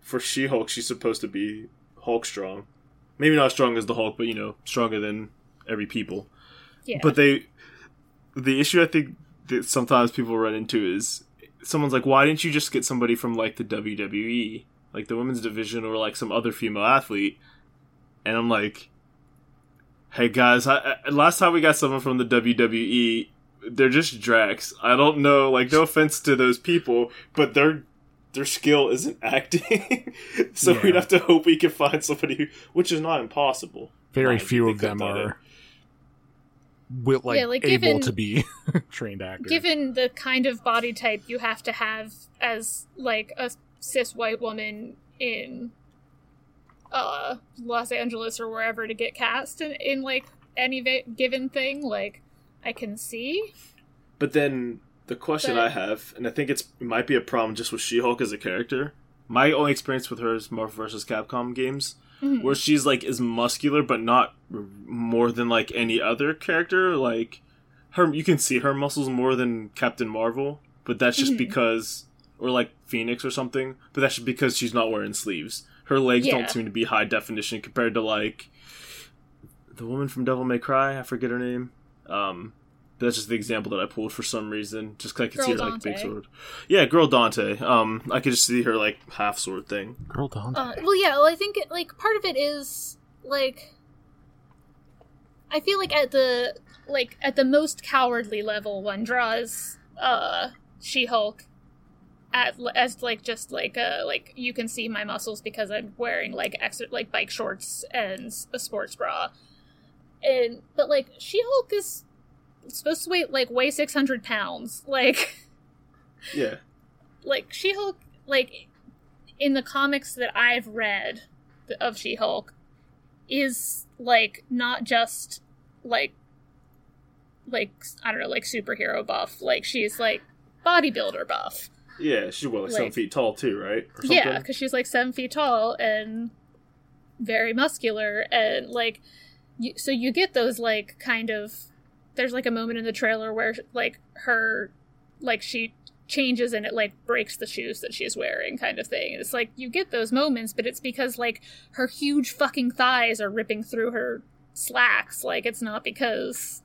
for She Hulk, she's supposed to be Hulk strong. Maybe not as strong as the Hulk, but you know, stronger than every people. yeah. But they, the issue I think that sometimes people run into is someone's like, why didn't you just get somebody from like the WWE, like the women's division, or like some other female athlete? And I'm like, hey guys, I, I, last time we got someone from the WWE, they're just Drax. I don't know, like no offense to those people, but their their skill isn't <laughs> acting. so Yeah. we'd have to hope we can find somebody who, which is not impossible. Very Mind few of them are will, like, Yeah, like, able given- to be <laughs> trained actors. given the kind of body type you have to have as like a cis white woman in uh Los Angeles or wherever to get cast in, in like any va- given thing like I can see But then the question But- I have, and I think it's it might be a problem just with She-Hulk as a character. My only experience with her is Marvel vs. Capcom games, Mhm. where she's like is muscular but not more than like any other character. Like her, you can see her muscles more than Captain Marvel, but that's just Mhm. because, or like Phoenix or something. But that's just because she's not wearing sleeves. Her legs Yeah. don't seem to be high definition compared to like the woman from Devil May Cry. I forget her name. Um, that's just the example that I pulled for some reason, just 'cause I could Girl see her like big Dante. sword. Yeah, girl Dante. Um, I could just see her like half sword thing. Girl Dante. uh, well yeah well I think it, like part of it is like I feel like at the like at the most cowardly level one draws uh She-Hulk at as like just like uh like you can see my muscles because I'm wearing like extra like bike shorts and a sports bra. And but like She-Hulk is supposed to weigh like weigh 600 pounds. Like <laughs> Yeah, like She-Hulk like in the comics that I've read of She-Hulk is like not just like like I don't know like superhero buff like she's like bodybuilder buff yeah. She's well like seven feet tall too, right? Or yeah because she's like seven feet tall and very muscular and like you, so you get those like kind of there's like a moment in the trailer where like her like she changes and it like breaks the shoes that she's wearing kind of thing. It's like you get those moments but it's because like her huge fucking thighs are ripping through her slacks. Like it's not because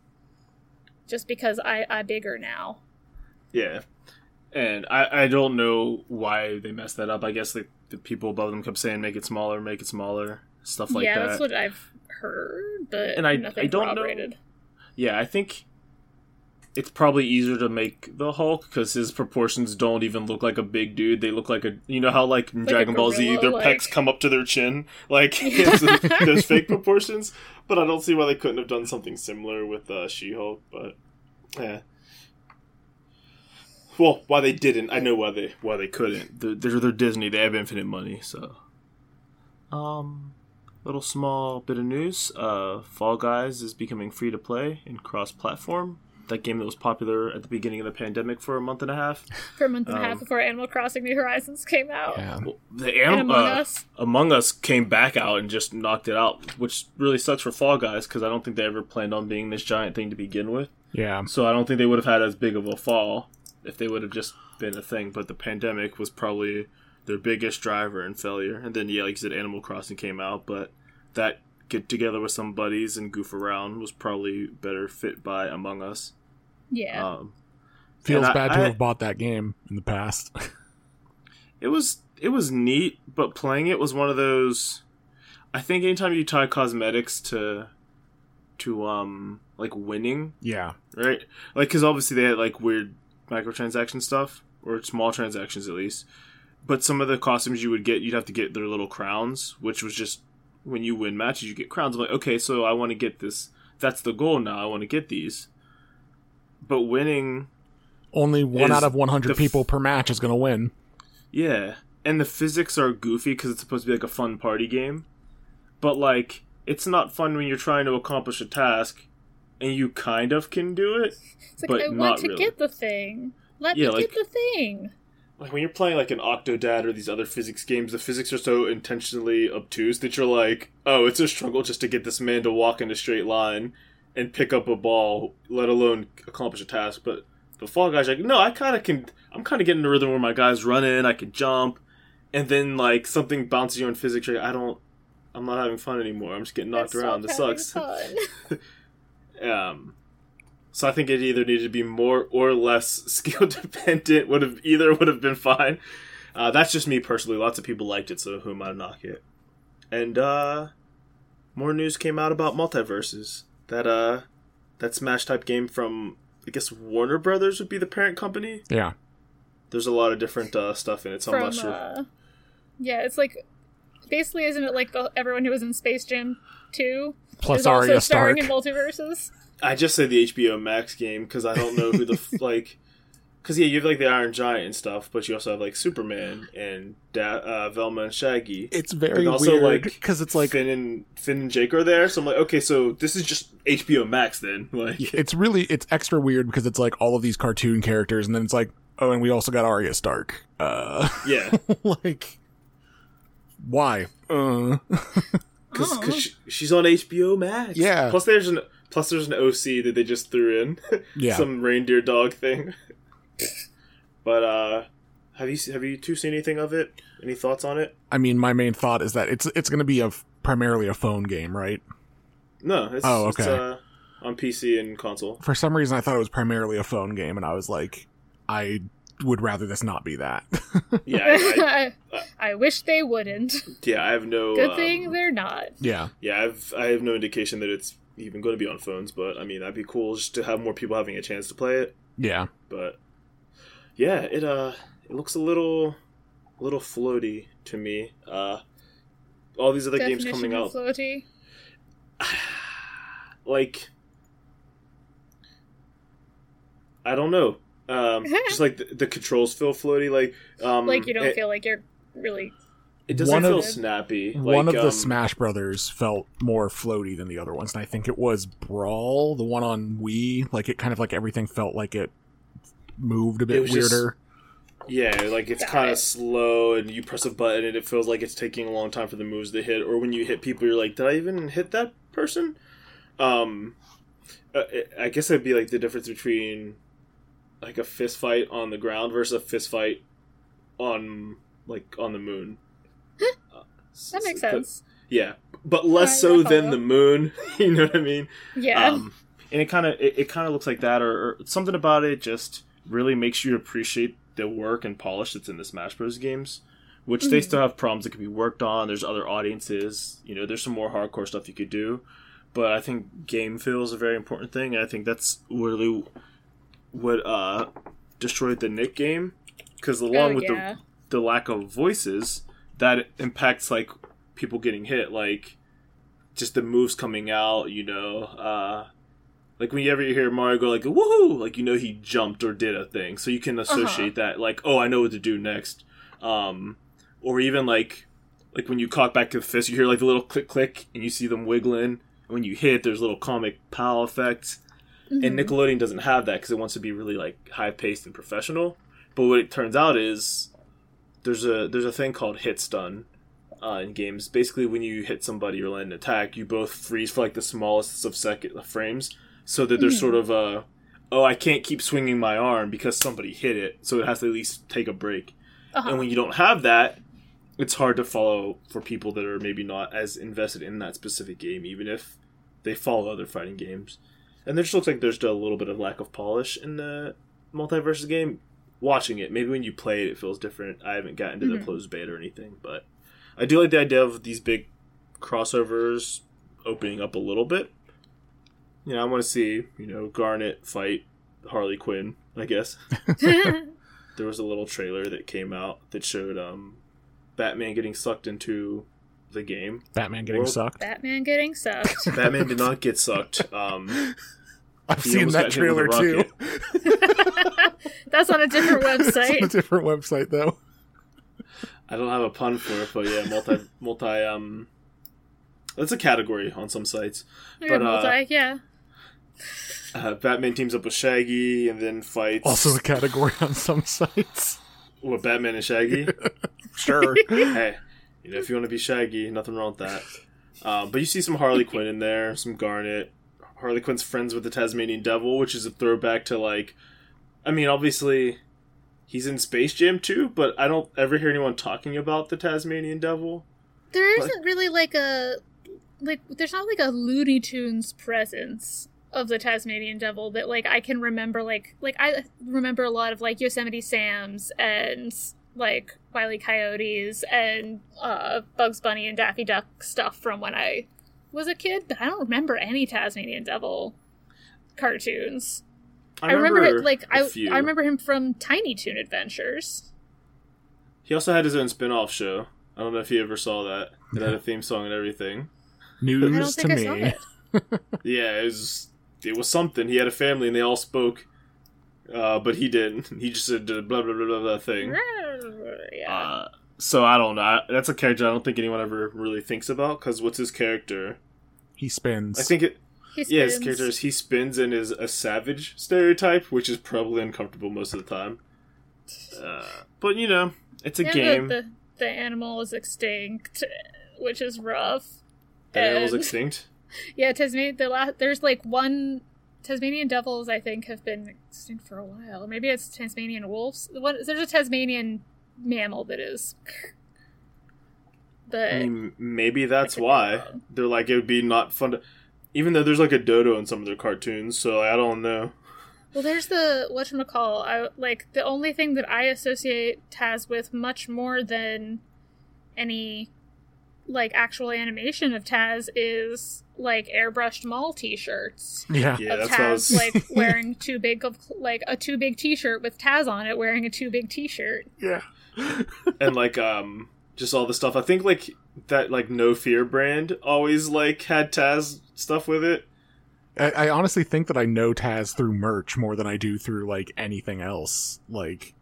just because i i bigger now. Yeah, and I I don't know why they messed that up. I guess the, the people above them kept saying make it smaller, make it smaller, stuff like yeah that. Yeah, that's what i've heard but And I- nothing I don't know- Yeah, I think it's probably easier to make the Hulk because his proportions don't even look like a big dude. They look like a you know how like in a Dragon Ball Z their like- pecs come up to their chin, like he has those, those fake proportions. But I don't see why they couldn't have done something similar with uh, She Hulk. But yeah. Well, why they didn't, I know why they why they couldn't. They're, they're, they're Disney. They have infinite money, so. Um, little small bit of news. Uh, Fall Guys is becoming free to play and cross platform. That game that was popular at the beginning of the pandemic for a month and a half. <laughs> For a month and a Um, half before Animal Crossing New Horizons came out. Yeah. The And anim- Among uh, Us. Among Us came back out and just knocked it out, which really sucks for Fall Guys because I don't think they ever planned on being this giant thing to begin with. Yeah. So I don't think they would have had as big of a fall if they would have just been a thing. But the pandemic was probably their biggest driver and failure. And then yeah, like you said, Animal Crossing came out, but that get together with some buddies and goof around was probably better fit by Among Us. Yeah. Um, Feels and I- bad to I- have bought that game in the past. <laughs> it was it was neat, but playing it was one of those. I think anytime you tie cosmetics to to um like winning, yeah. right? Like, because obviously they had like weird microtransaction stuff or small transactions at least. But some of the costumes you would get, you'd have to get their little crowns, which was just when you win matches, you get crowns. I'm like, okay, so I want to get this. That's the goal now. I want to get these. But winning, Only one out of 100 f- people per match is going to win. yeah. And the physics are goofy because it's supposed to be like a fun party game. But like, it's not fun when you're trying to accomplish a task and you kind of can do it. it's like, but I not want to really. get the thing. Let Yeah, me like- get the thing. Like when you're playing like an Octodad or these other physics games, the physics are so intentionally obtuse that you're like, oh, it's a struggle just to get this man to walk in a straight line and pick up a ball, let alone accomplish a task. But the Fall Guys, like, no, I kind of can. I'm kind of getting the rhythm where my guys run in, I can jump, and then like something bounces you in physics. Like, I don't. I'm not having fun anymore. I'm just getting knocked around. This sucks. fun. <laughs> Um, so I think it either needed to be more or less <laughs> skill dependent. Would have either would have been fine. Uh, that's just me personally. Lots of people liked it, so who am I to knock it? And uh, more news came out about MultiVersus. That uh, that Smash type game from I guess Warner Brothers would be the parent company. Yeah. There's a lot of different uh, stuff in it, so I'm From, not sure. uh, yeah, it's like basically, isn't it like the, everyone who was in Space Jam 2 Plus is also starring Stark. in MultiVersus? I just said the HBO Max game because I don't know who the f- <laughs> like. Because yeah, you have like the Iron Giant and stuff, but you also have like Superman and da- uh, Velma and Shaggy. It's very And also, weird like, because it's like Finn and Finn and Jake are there, so I'm like, okay, so this is just HBO Max then. <laughs> Like, it's really it's extra weird because it's like all of these cartoon characters and then it's like oh and we also got Arya Stark. Uh yeah, <laughs> like why? Uh because Oh. she, she's on HBO Max. Yeah. Plus, there's an plus there's an OC that they just threw in. <laughs> Yeah. Some reindeer dog thing. but uh, have you have you two seen anything of it? Any thoughts on it? I mean my main thought is that it's it's going to be a f- primarily a phone game, right? No. It's, Oh, It's, okay. uh, on PC and console. For some reason I thought it was primarily a phone game and I was like I would rather this not be that. <laughs> Yeah. I, I, <laughs> I, wish they wouldn't. yeah. I have no. Good um, thing they're not. yeah. Yeah, I've I have no indication that it's even going to be on phones, but I mean that'd be cool just to have more people having a chance to play it. Yeah. But yeah, it uh it looks a little a little floaty to me. Uh all these other games coming out floaty. <sighs> like I don't know. Um <laughs> just like the, the controls feel floaty like um Like you don't it, feel like you're really. It doesn't One feel of- snappy. one Like, of the um, Smash Brothers felt more floaty than the other ones, and I think it was Brawl, the one on Wii. Like it kind of like everything felt like it moved a bit was just- weirder. Yeah, like it's kind of slow, and you press a button, and it feels like it's taking a long time for the moves to hit. Or when you hit people, you're like, "Did I even hit that person?" Um, uh, I guess it'd be like the difference between like a fist fight on the ground versus a fist fight on like on the moon. Uh, That makes so- sense. Yeah, but less so than the moon. <laughs> you know what I mean? Yeah. Um, and it kind of it, it kind of looks like that, or, or something about it just really makes you appreciate the work and polish that's in the Smash Bros. games. Which they Mhm. still have problems that can be worked on. There's other audiences. You know, there's some more hardcore stuff you could do. But I think game feel is a very important thing. And I think that's really what uh, destroyed the Nick game. Because along oh, with yeah. the the lack of voices that impacts like people getting hit like just the moves coming out you know uh like whenever you hear mario go like woohoo like you know he jumped or did a thing so you can associate that like oh i know what to do next um or even like like when you cock back to the fist, you hear like the little click click, and you see them wiggling. And when you hit, there's little comic pow effects. And Nickelodeon doesn't have that because it wants to be really like high paced and professional. But what it turns out is there's a there's a thing called hit stun uh, in games. Basically, when you hit somebody or land an attack, you both freeze for like the smallest of second frames, so that there's sort of a oh I can't keep swinging my arm because somebody hit it, so it has to at least take a break. Uh-huh. And when you don't have that, it's hard to follow for people that are maybe not as invested in that specific game, even if they follow other fighting games. And there just looks like there's a little bit of lack of polish in the MultiVersus game. Watching it, maybe when you play it, it feels different. I haven't gotten to the closed beta or anything, but I do like the idea of these big crossovers opening up a little bit. You know, I want to see you know Garnet fight Harley Quinn. I guess <laughs> <laughs> there was a little trailer that came out that showed um, Batman getting sucked into the game. Batman getting World- sucked. Batman getting sucked. <laughs> Batman did not get sucked. Um, I've seen that got hit with a trailer too. Rocket. That's on a different <laughs> It's on a website. different website though. I don't have a pun for it, but yeah, multi multi um, that's a category on some sites. Okay, But, uh, yeah. Uh, Batman teams up with Shaggy and then fights. Also a category on some sites. what Batman and Shaggy. <laughs> Sure. hey, you know if you want to be Shaggy, nothing wrong with that. Um, but you see some Harley Quinn in there, some Garnet. Harley Quinn's friends with the Tasmanian Devil, which is a throwback to like, I mean, obviously, he's in Space Jam too, but I don't ever hear anyone talking about the Tasmanian Devil. There isn't really like a like there's not like a Looney Tunes presence of the Tasmanian Devil that like I can remember like like I remember a lot of like Yosemite Sam's and like Wile E. Coyotes and uh, Bugs Bunny and Daffy Duck stuff from when I was a kid, but I don't remember any Tasmanian Devil cartoons. I remember, it like a I few. I remember him from Tiny Toon Adventures. He also had his own spin-off show. I don't know if you ever saw that. It had a theme song and everything. I don't News to think I saw me. it. <laughs> Yeah, it was it was something. He had a family and they all spoke, uh, but he didn't. He just did a blah blah blah blah, blah thing. Yeah. Uh, so I don't know. I- That's a character I don't think anyone ever really thinks about because what's his character? He spins. I think it. He Yeah, his character is he spins and is a savage stereotype, which is probably uncomfortable most of the time. Uh, but you know, it's a Yeah, game. The, the, the animal is extinct, which is rough. The animal's and- <laughs> extinct. Yeah, Tasmanian. The last there's like one Tasmanian devils. I think have been extinct for a while. Maybe it's Tasmanian wolves. What, there's a Tasmanian mammal that is. <laughs> But I mean, maybe that's why they're like it would be not fun to. Even though there's like a dodo in some of their cartoons, so I don't know. well, there's the what call. I like the only thing that I associate Taz with much more than any like actual animation of Taz is like airbrushed mall T-shirts. yeah. Yeah, of that's what I Taz was. like <laughs> wearing too big of like a too big T-shirt with Taz on it, wearing a too big T-shirt. Yeah. and like um just all the stuff. I think like that like No Fear brand always like had Taz stuff with it. I, I honestly think that I know Taz through merch more than I do through like anything else. Like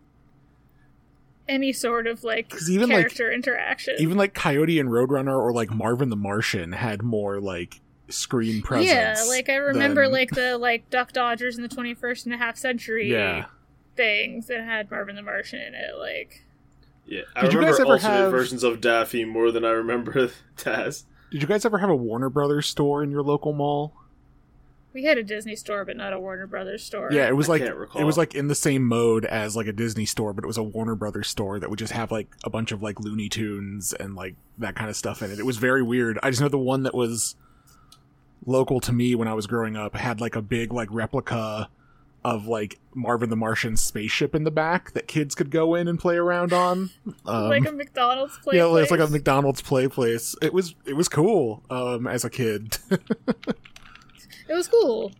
Any sort of like 'Cause even, like- character interaction. even like Coyote and Roadrunner or like Marvin the Martian had more like screen presence. yeah, like I remember than- like the like Duck Dodgers in the 21st and a half century Yeah. things that had Marvin the Martian in it. Like Yeah, I Did you remember guys ever alternate have- versions of Daffy more than I remember <laughs> Taz. Did you guys ever have a Warner Brothers store in your local mall? we had a Disney store, but not a Warner Brothers store. Yeah, it was like it was like in the same mode as like a Disney store, but it was a Warner Brothers store that would just have like a bunch of like Looney Tunes and like that kind of stuff in it. It was very weird. I just know the one that was local to me when I was growing up had like a big like replica of like Marvin the Martian spaceship in the back that kids could go in and play around on. Um, <laughs> like a McDonald's place. yeah, it's like a McDonald's play place. It was it was cool um, as a kid. <laughs> It was cool.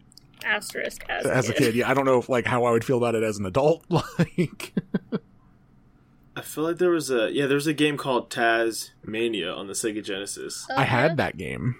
Asterisk as, as a kid, yeah, I don't know if like how I would feel about it as an adult. <laughs> Like, I feel like there was a yeah, there was a game called Taz Mania on the Sega Genesis. I had that game.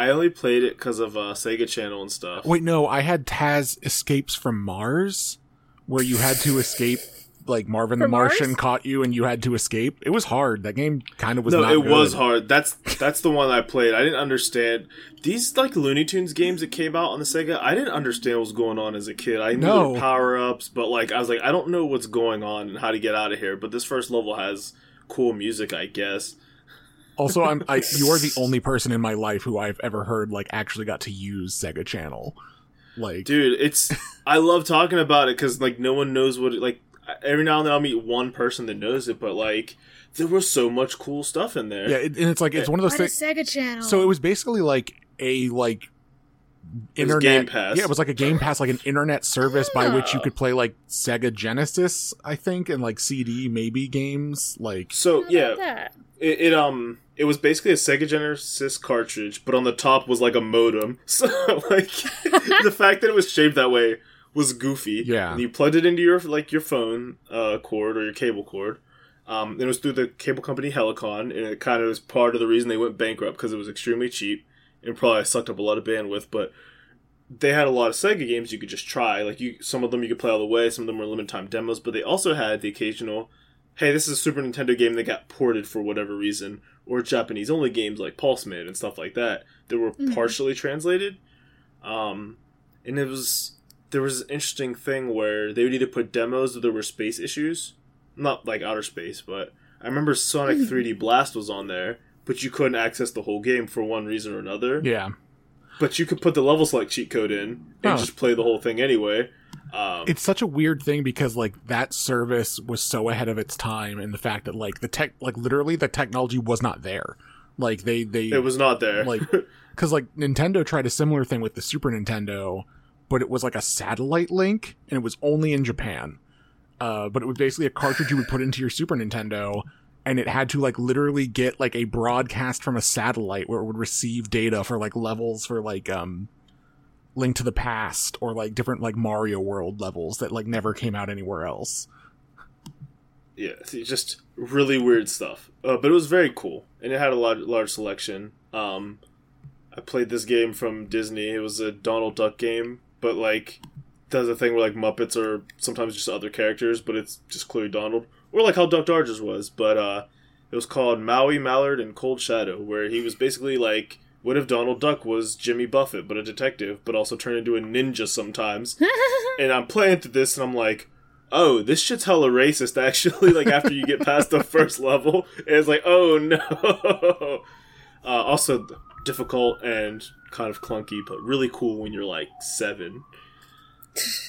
I only played it because of uh, Sega Channel and stuff. Wait, no, I had Taz Escapes from Mars, where you had to escape like Marvin the Martian Mars? caught you and you had to escape. It was hard. That game kind of was no, not it was hard. That's that's the one I played. I didn't understand these like Looney Tunes games that came out on the Sega. I didn't understand what was going on as a kid. I knew No. power ups, but like I was like, I don't know what's going on and how to get out of here. But this first level has cool music, I guess. Also, I'm I, you are the <laughs> only person in my life who I've ever heard like actually got to use Sega Channel. Like, Dude, it's <laughs> I love talking about it because like no one knows what it, like. Every now and then I'll meet one person that knows it, but like there was so much cool stuff in there. yeah, it, and it's like it's one of those things. Sega Channel. So it was basically like a like It internet Game Pass. Yeah, it was like a Game Pass, like an internet service by which you could play like Sega Genesis, I think, and like CD maybe games. Like, So yeah, that? It, it um it was basically a Sega Genesis cartridge, but on the top was like a modem. <laughs> So like <laughs> the fact that it was shaped that way was goofy. Yeah. and you plugged it into your like your phone uh, cord or your cable cord. Um, and it was through the cable company Helicon, and it kind of was part of the reason they went bankrupt because it was extremely cheap and probably sucked up a lot of bandwidth. But they had a lot of Sega games you could just try. Like you, some of them you could play all the way. Some of them were limited time demos, but they also had the occasional hey, this is a Super Nintendo game that got ported for whatever reason, or Japanese only games like Pulseman and stuff like that that were Mhm. partially translated. Um, and it was there was an interesting thing where they would either put demos that there were space issues, not like outer space, but I remember Sonic 3D Blast was on there, but you couldn't access the whole game for one reason or another. yeah, But you could put the level select cheat code in and Oh. just play the whole thing anyway. Um, it's such a weird thing because like that service was so ahead of its time, and the fact that like the tech, like literally the technology was not there. Like they they it was not there. like <laughs> because like Nintendo tried a similar thing with the Super Nintendo, but it was like a satellite link and it was only in Japan. Uh, but it was basically a cartridge you would put into your Super Nintendo, and it had to like literally get like a broadcast from a satellite where it would receive data for like levels for like um Link to the Past or like different like Mario World levels that like never came out anywhere else. yeah, just really weird stuff. Uh, but it was very cool, and it had a large, large selection. Um, I played this game from Disney. It was a Donald Duck game, but like does a thing where like Muppets are sometimes just other characters, but it's just clearly Donald, or like how Duck Dodgers was. But uh, it was called Maui Mallard and Cold Shadow, where he was basically like. What if Donald Duck was Jimmy Buffett, but a detective, but also turned into a ninja sometimes? <laughs> and I'm playing through this, and I'm like, oh, this shit's hella racist. Actually, <laughs> like after you get past the first level, and it's like, oh no. <laughs> Uh, also difficult and kind of clunky, but really cool when you're like seven.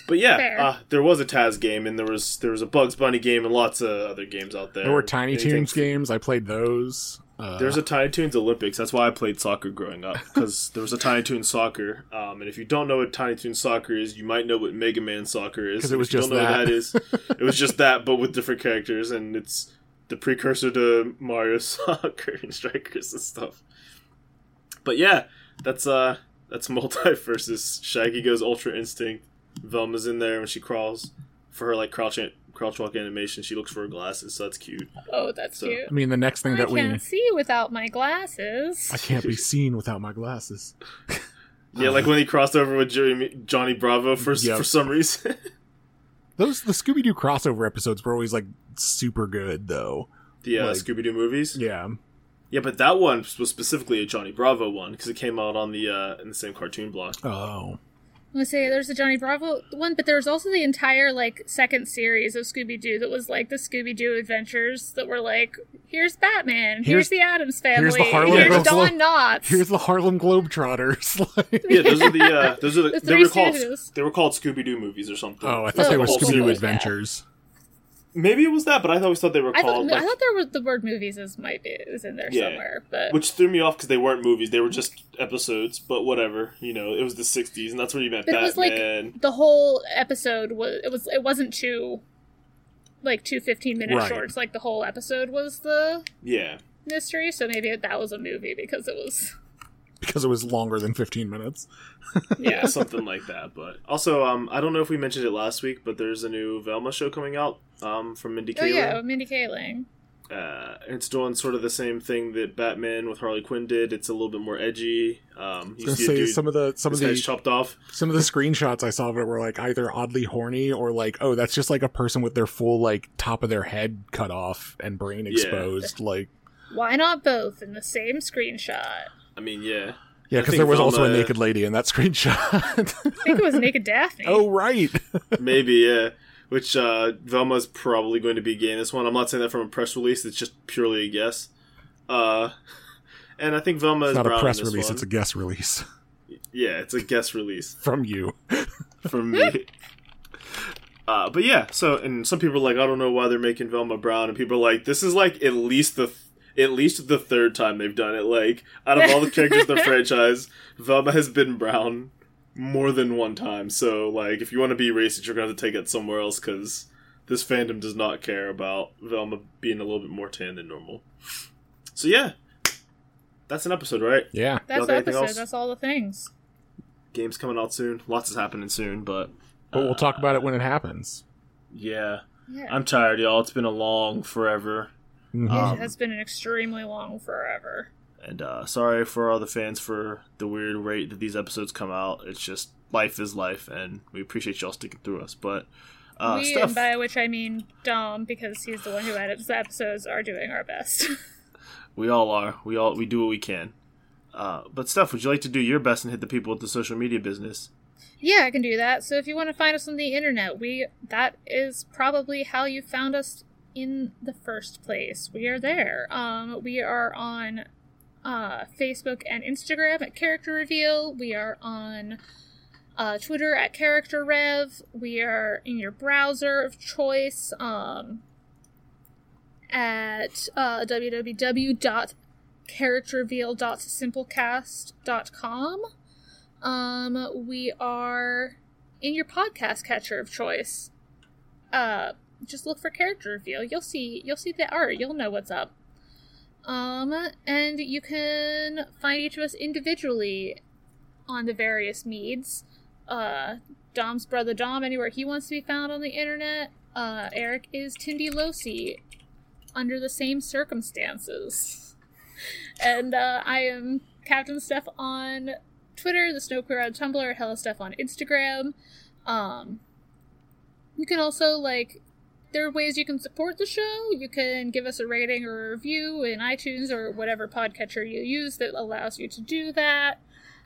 But yeah, uh, there was a Taz game, and there was there was a Bugs Bunny game, and lots of other games out there. There were Tiny Anything- Toons games. I played those. Uh, There's a Tiny Toons Olympics. That's why I played soccer growing up because <laughs> there was a Tiny Toons soccer. Um, and if you don't know what Tiny Toons soccer is, you might know what Mega Man soccer is. 'Cause it was if you just don't know that. what that is, it was just that, but with different characters, and it's the precursor to Mario <laughs> Soccer and Strikers and stuff. But yeah, that's uh, that's multi <laughs> versus Shaggy goes Ultra Instinct. Velma's in there when she crawls for her like crouch crouch walk animation. She looks for her glasses, so that's cute. oh, that's So- cute. I mean, the next thing I that we can't see without my glasses. I can't be <laughs> seen without my glasses. <laughs> Yeah, like when he crossed over with Johnny, Johnny Bravo for Yep. for some reason. <laughs> Those the Scooby Doo crossover episodes were always like super good though. the uh, Like- Scooby Doo movies. Yeah, Yeah, but that one was specifically a Johnny Bravo one because it came out on the uh, in the same cartoon block. Oh, I'm gonna say there's the Johnny Bravo one, but there was also the entire like second series of Scooby Doo that was like the Scooby Doo adventures that were like, here's Batman, here's, Here's- the Adams family, here's the Harlem here's Globe- Don Knotts. here's the Harlem Globetrotters. <laughs> Like- Yeah, those are the uh, those are the, <laughs> The they were called Stooges. they were called Scooby Doo movies or something. oh, I thought Oh, they were the Scooby Doo series. Adventures. Maybe it was that, but I always thought they were I called. thought, I thought there was the word movies is might be is in there Yeah. somewhere, but which threw me off because they weren't movies; they were just episodes. But whatever, you know, it was the '60s, and that's where you met But it was, like, Batman. the whole episode was it was it wasn't two like two 15 minute Right. shorts like the whole episode was the yeah, mystery so maybe that was a movie because it was because it was longer than 15 minutes. <laughs> yeah, something like that. But also, um, I don't know if we mentioned it last week, but there's a new Velma show coming out um, from Mindy Kaling. oh Kaling. yeah mindy kaling Uh, it's doing sort of the same thing that Batman with Harley Quinn did. It's a little bit more edgy. Um, you I was see say some of the some of the chopped off. some of the screenshots I saw of it were like either oddly horny or like oh that's just like a person with their full like top of their head cut off and brain Yeah. exposed like Why not both in the same screenshot? I mean, yeah. yeah because there was also a naked lady in that screenshot. I think it was Naked Daphne. <laughs> oh right, Maybe, yeah. Which uh, Velma's probably going to be gay in this one. I'm not saying that from a press release. It's just purely a guess. Uh, and I think Velma it's is not brown a press release; one. it's a guest release <laughs> Yeah, it's a guest release from you. <laughs> from me. uh, but yeah, so and some people are like, I don't know why they're making Velma brown, and people are like, this is like at least the at least the third time they've done it. Like out of all the characters in the <laughs> franchise, Velma has been brown more than one time. So like, if you want to be racist, you're gonna have to take it somewhere else because this fandom does not care about Velma being a little bit more tan than normal. So yeah, that's an episode, right? Yeah, That's Y'all the episode. else? That's all the things. Game's coming out soon. Lots is happening soon, but but we'll uh, talk about it when it happens. Yeah, Yeah. I'm tired, y'all. It's been a long forever. Mhm. Um, it has been an extremely long forever. And uh, sorry for all the fans for the weird rate that these episodes come out. It's just life is life, and we appreciate y'all sticking through us. But uh, we, stuff, and by which I mean Dom, because he's the one who edits the episodes, are doing our best. <laughs> we all are. We all we do what we can. Uh, but stuff, would you like to do your best and hit the people with the social media business? yeah, I can do that. So if you want to find us on the internet, we that is probably how you found us in the first place. We are there. Um, we are on uh, Facebook and Instagram at Character Reveal. We are on uh, Twitter at Character Rev. We are in your browser of choice um, at uh, www.characterreveal.simplecast.com. Um, we are in your podcast catcher of choice. Uh, just look for character reveal. You'll see. You'll see the art. You'll know what's up. Um, and you can find each of us individually on the various meads. Uh, Dom's brother Dom, anywhere he wants to be found on the internet. Uh, Eric is Tindy Losi, under the same circumstances. <laughs> And uh, I am Captain Steph on Twitter, the Snow Queer on Tumblr, Hella Steph on Instagram. Um, you can also like there are ways you can support the show. You can give us a rating or a review in iTunes or whatever podcatcher you use that allows you to do that.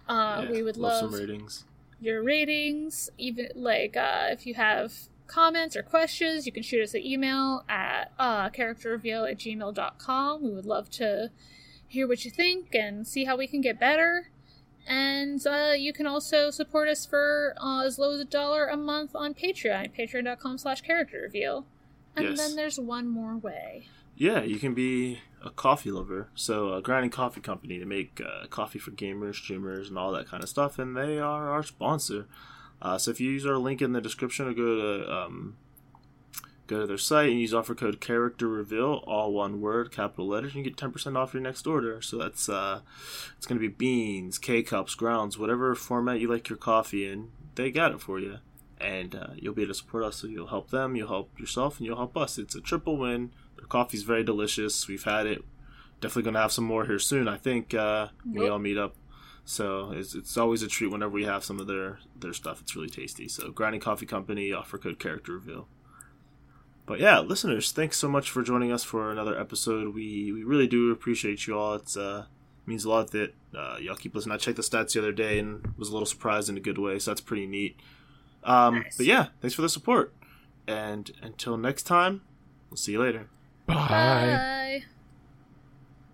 Uh, Yeah, we would love love some ratings. your ratings. Even like uh, if you have comments or questions, you can shoot us an email at uh, characterreveal at gmail.com. We would love to hear what you think and see how we can get better. And uh, you can also support us for uh, as low as a dollar a month on Patreon, patreon.com slash character reveal. And Yes. then there's one more way. Yeah, you can be a coffee lover. So, a grinding coffee company to make uh, coffee for gamers, streamers, and all that kind of stuff, and they are our sponsor. Uh, so, if you use our link in the description or go to um, go to their site and use offer code Character Reveal, all one word, capital letters, and you get ten percent off your next order. So that's uh, it's going to be beans, K cups, grounds, whatever format you like your coffee in. They got it for you, and uh, you'll be able to support us. So you'll help them, you'll help yourself, and you'll help us. It's a triple win. Their coffee's very delicious. We've had it. Definitely going to have some more here soon. I think uh, we all meet up. So it's, it's always a treat whenever we have some of their their stuff. It's really tasty. So grinding coffee company offer code character reveal. But yeah, listeners, thanks so much for joining us for another episode. We we really do appreciate you all. It's uh means a lot that uh, y'all keep listening. I checked the stats the other day and was a little surprised in a good way. So that's pretty neat. Um, Nice. But yeah, thanks for the support. And until next time, we'll see you later. Bye. Bye.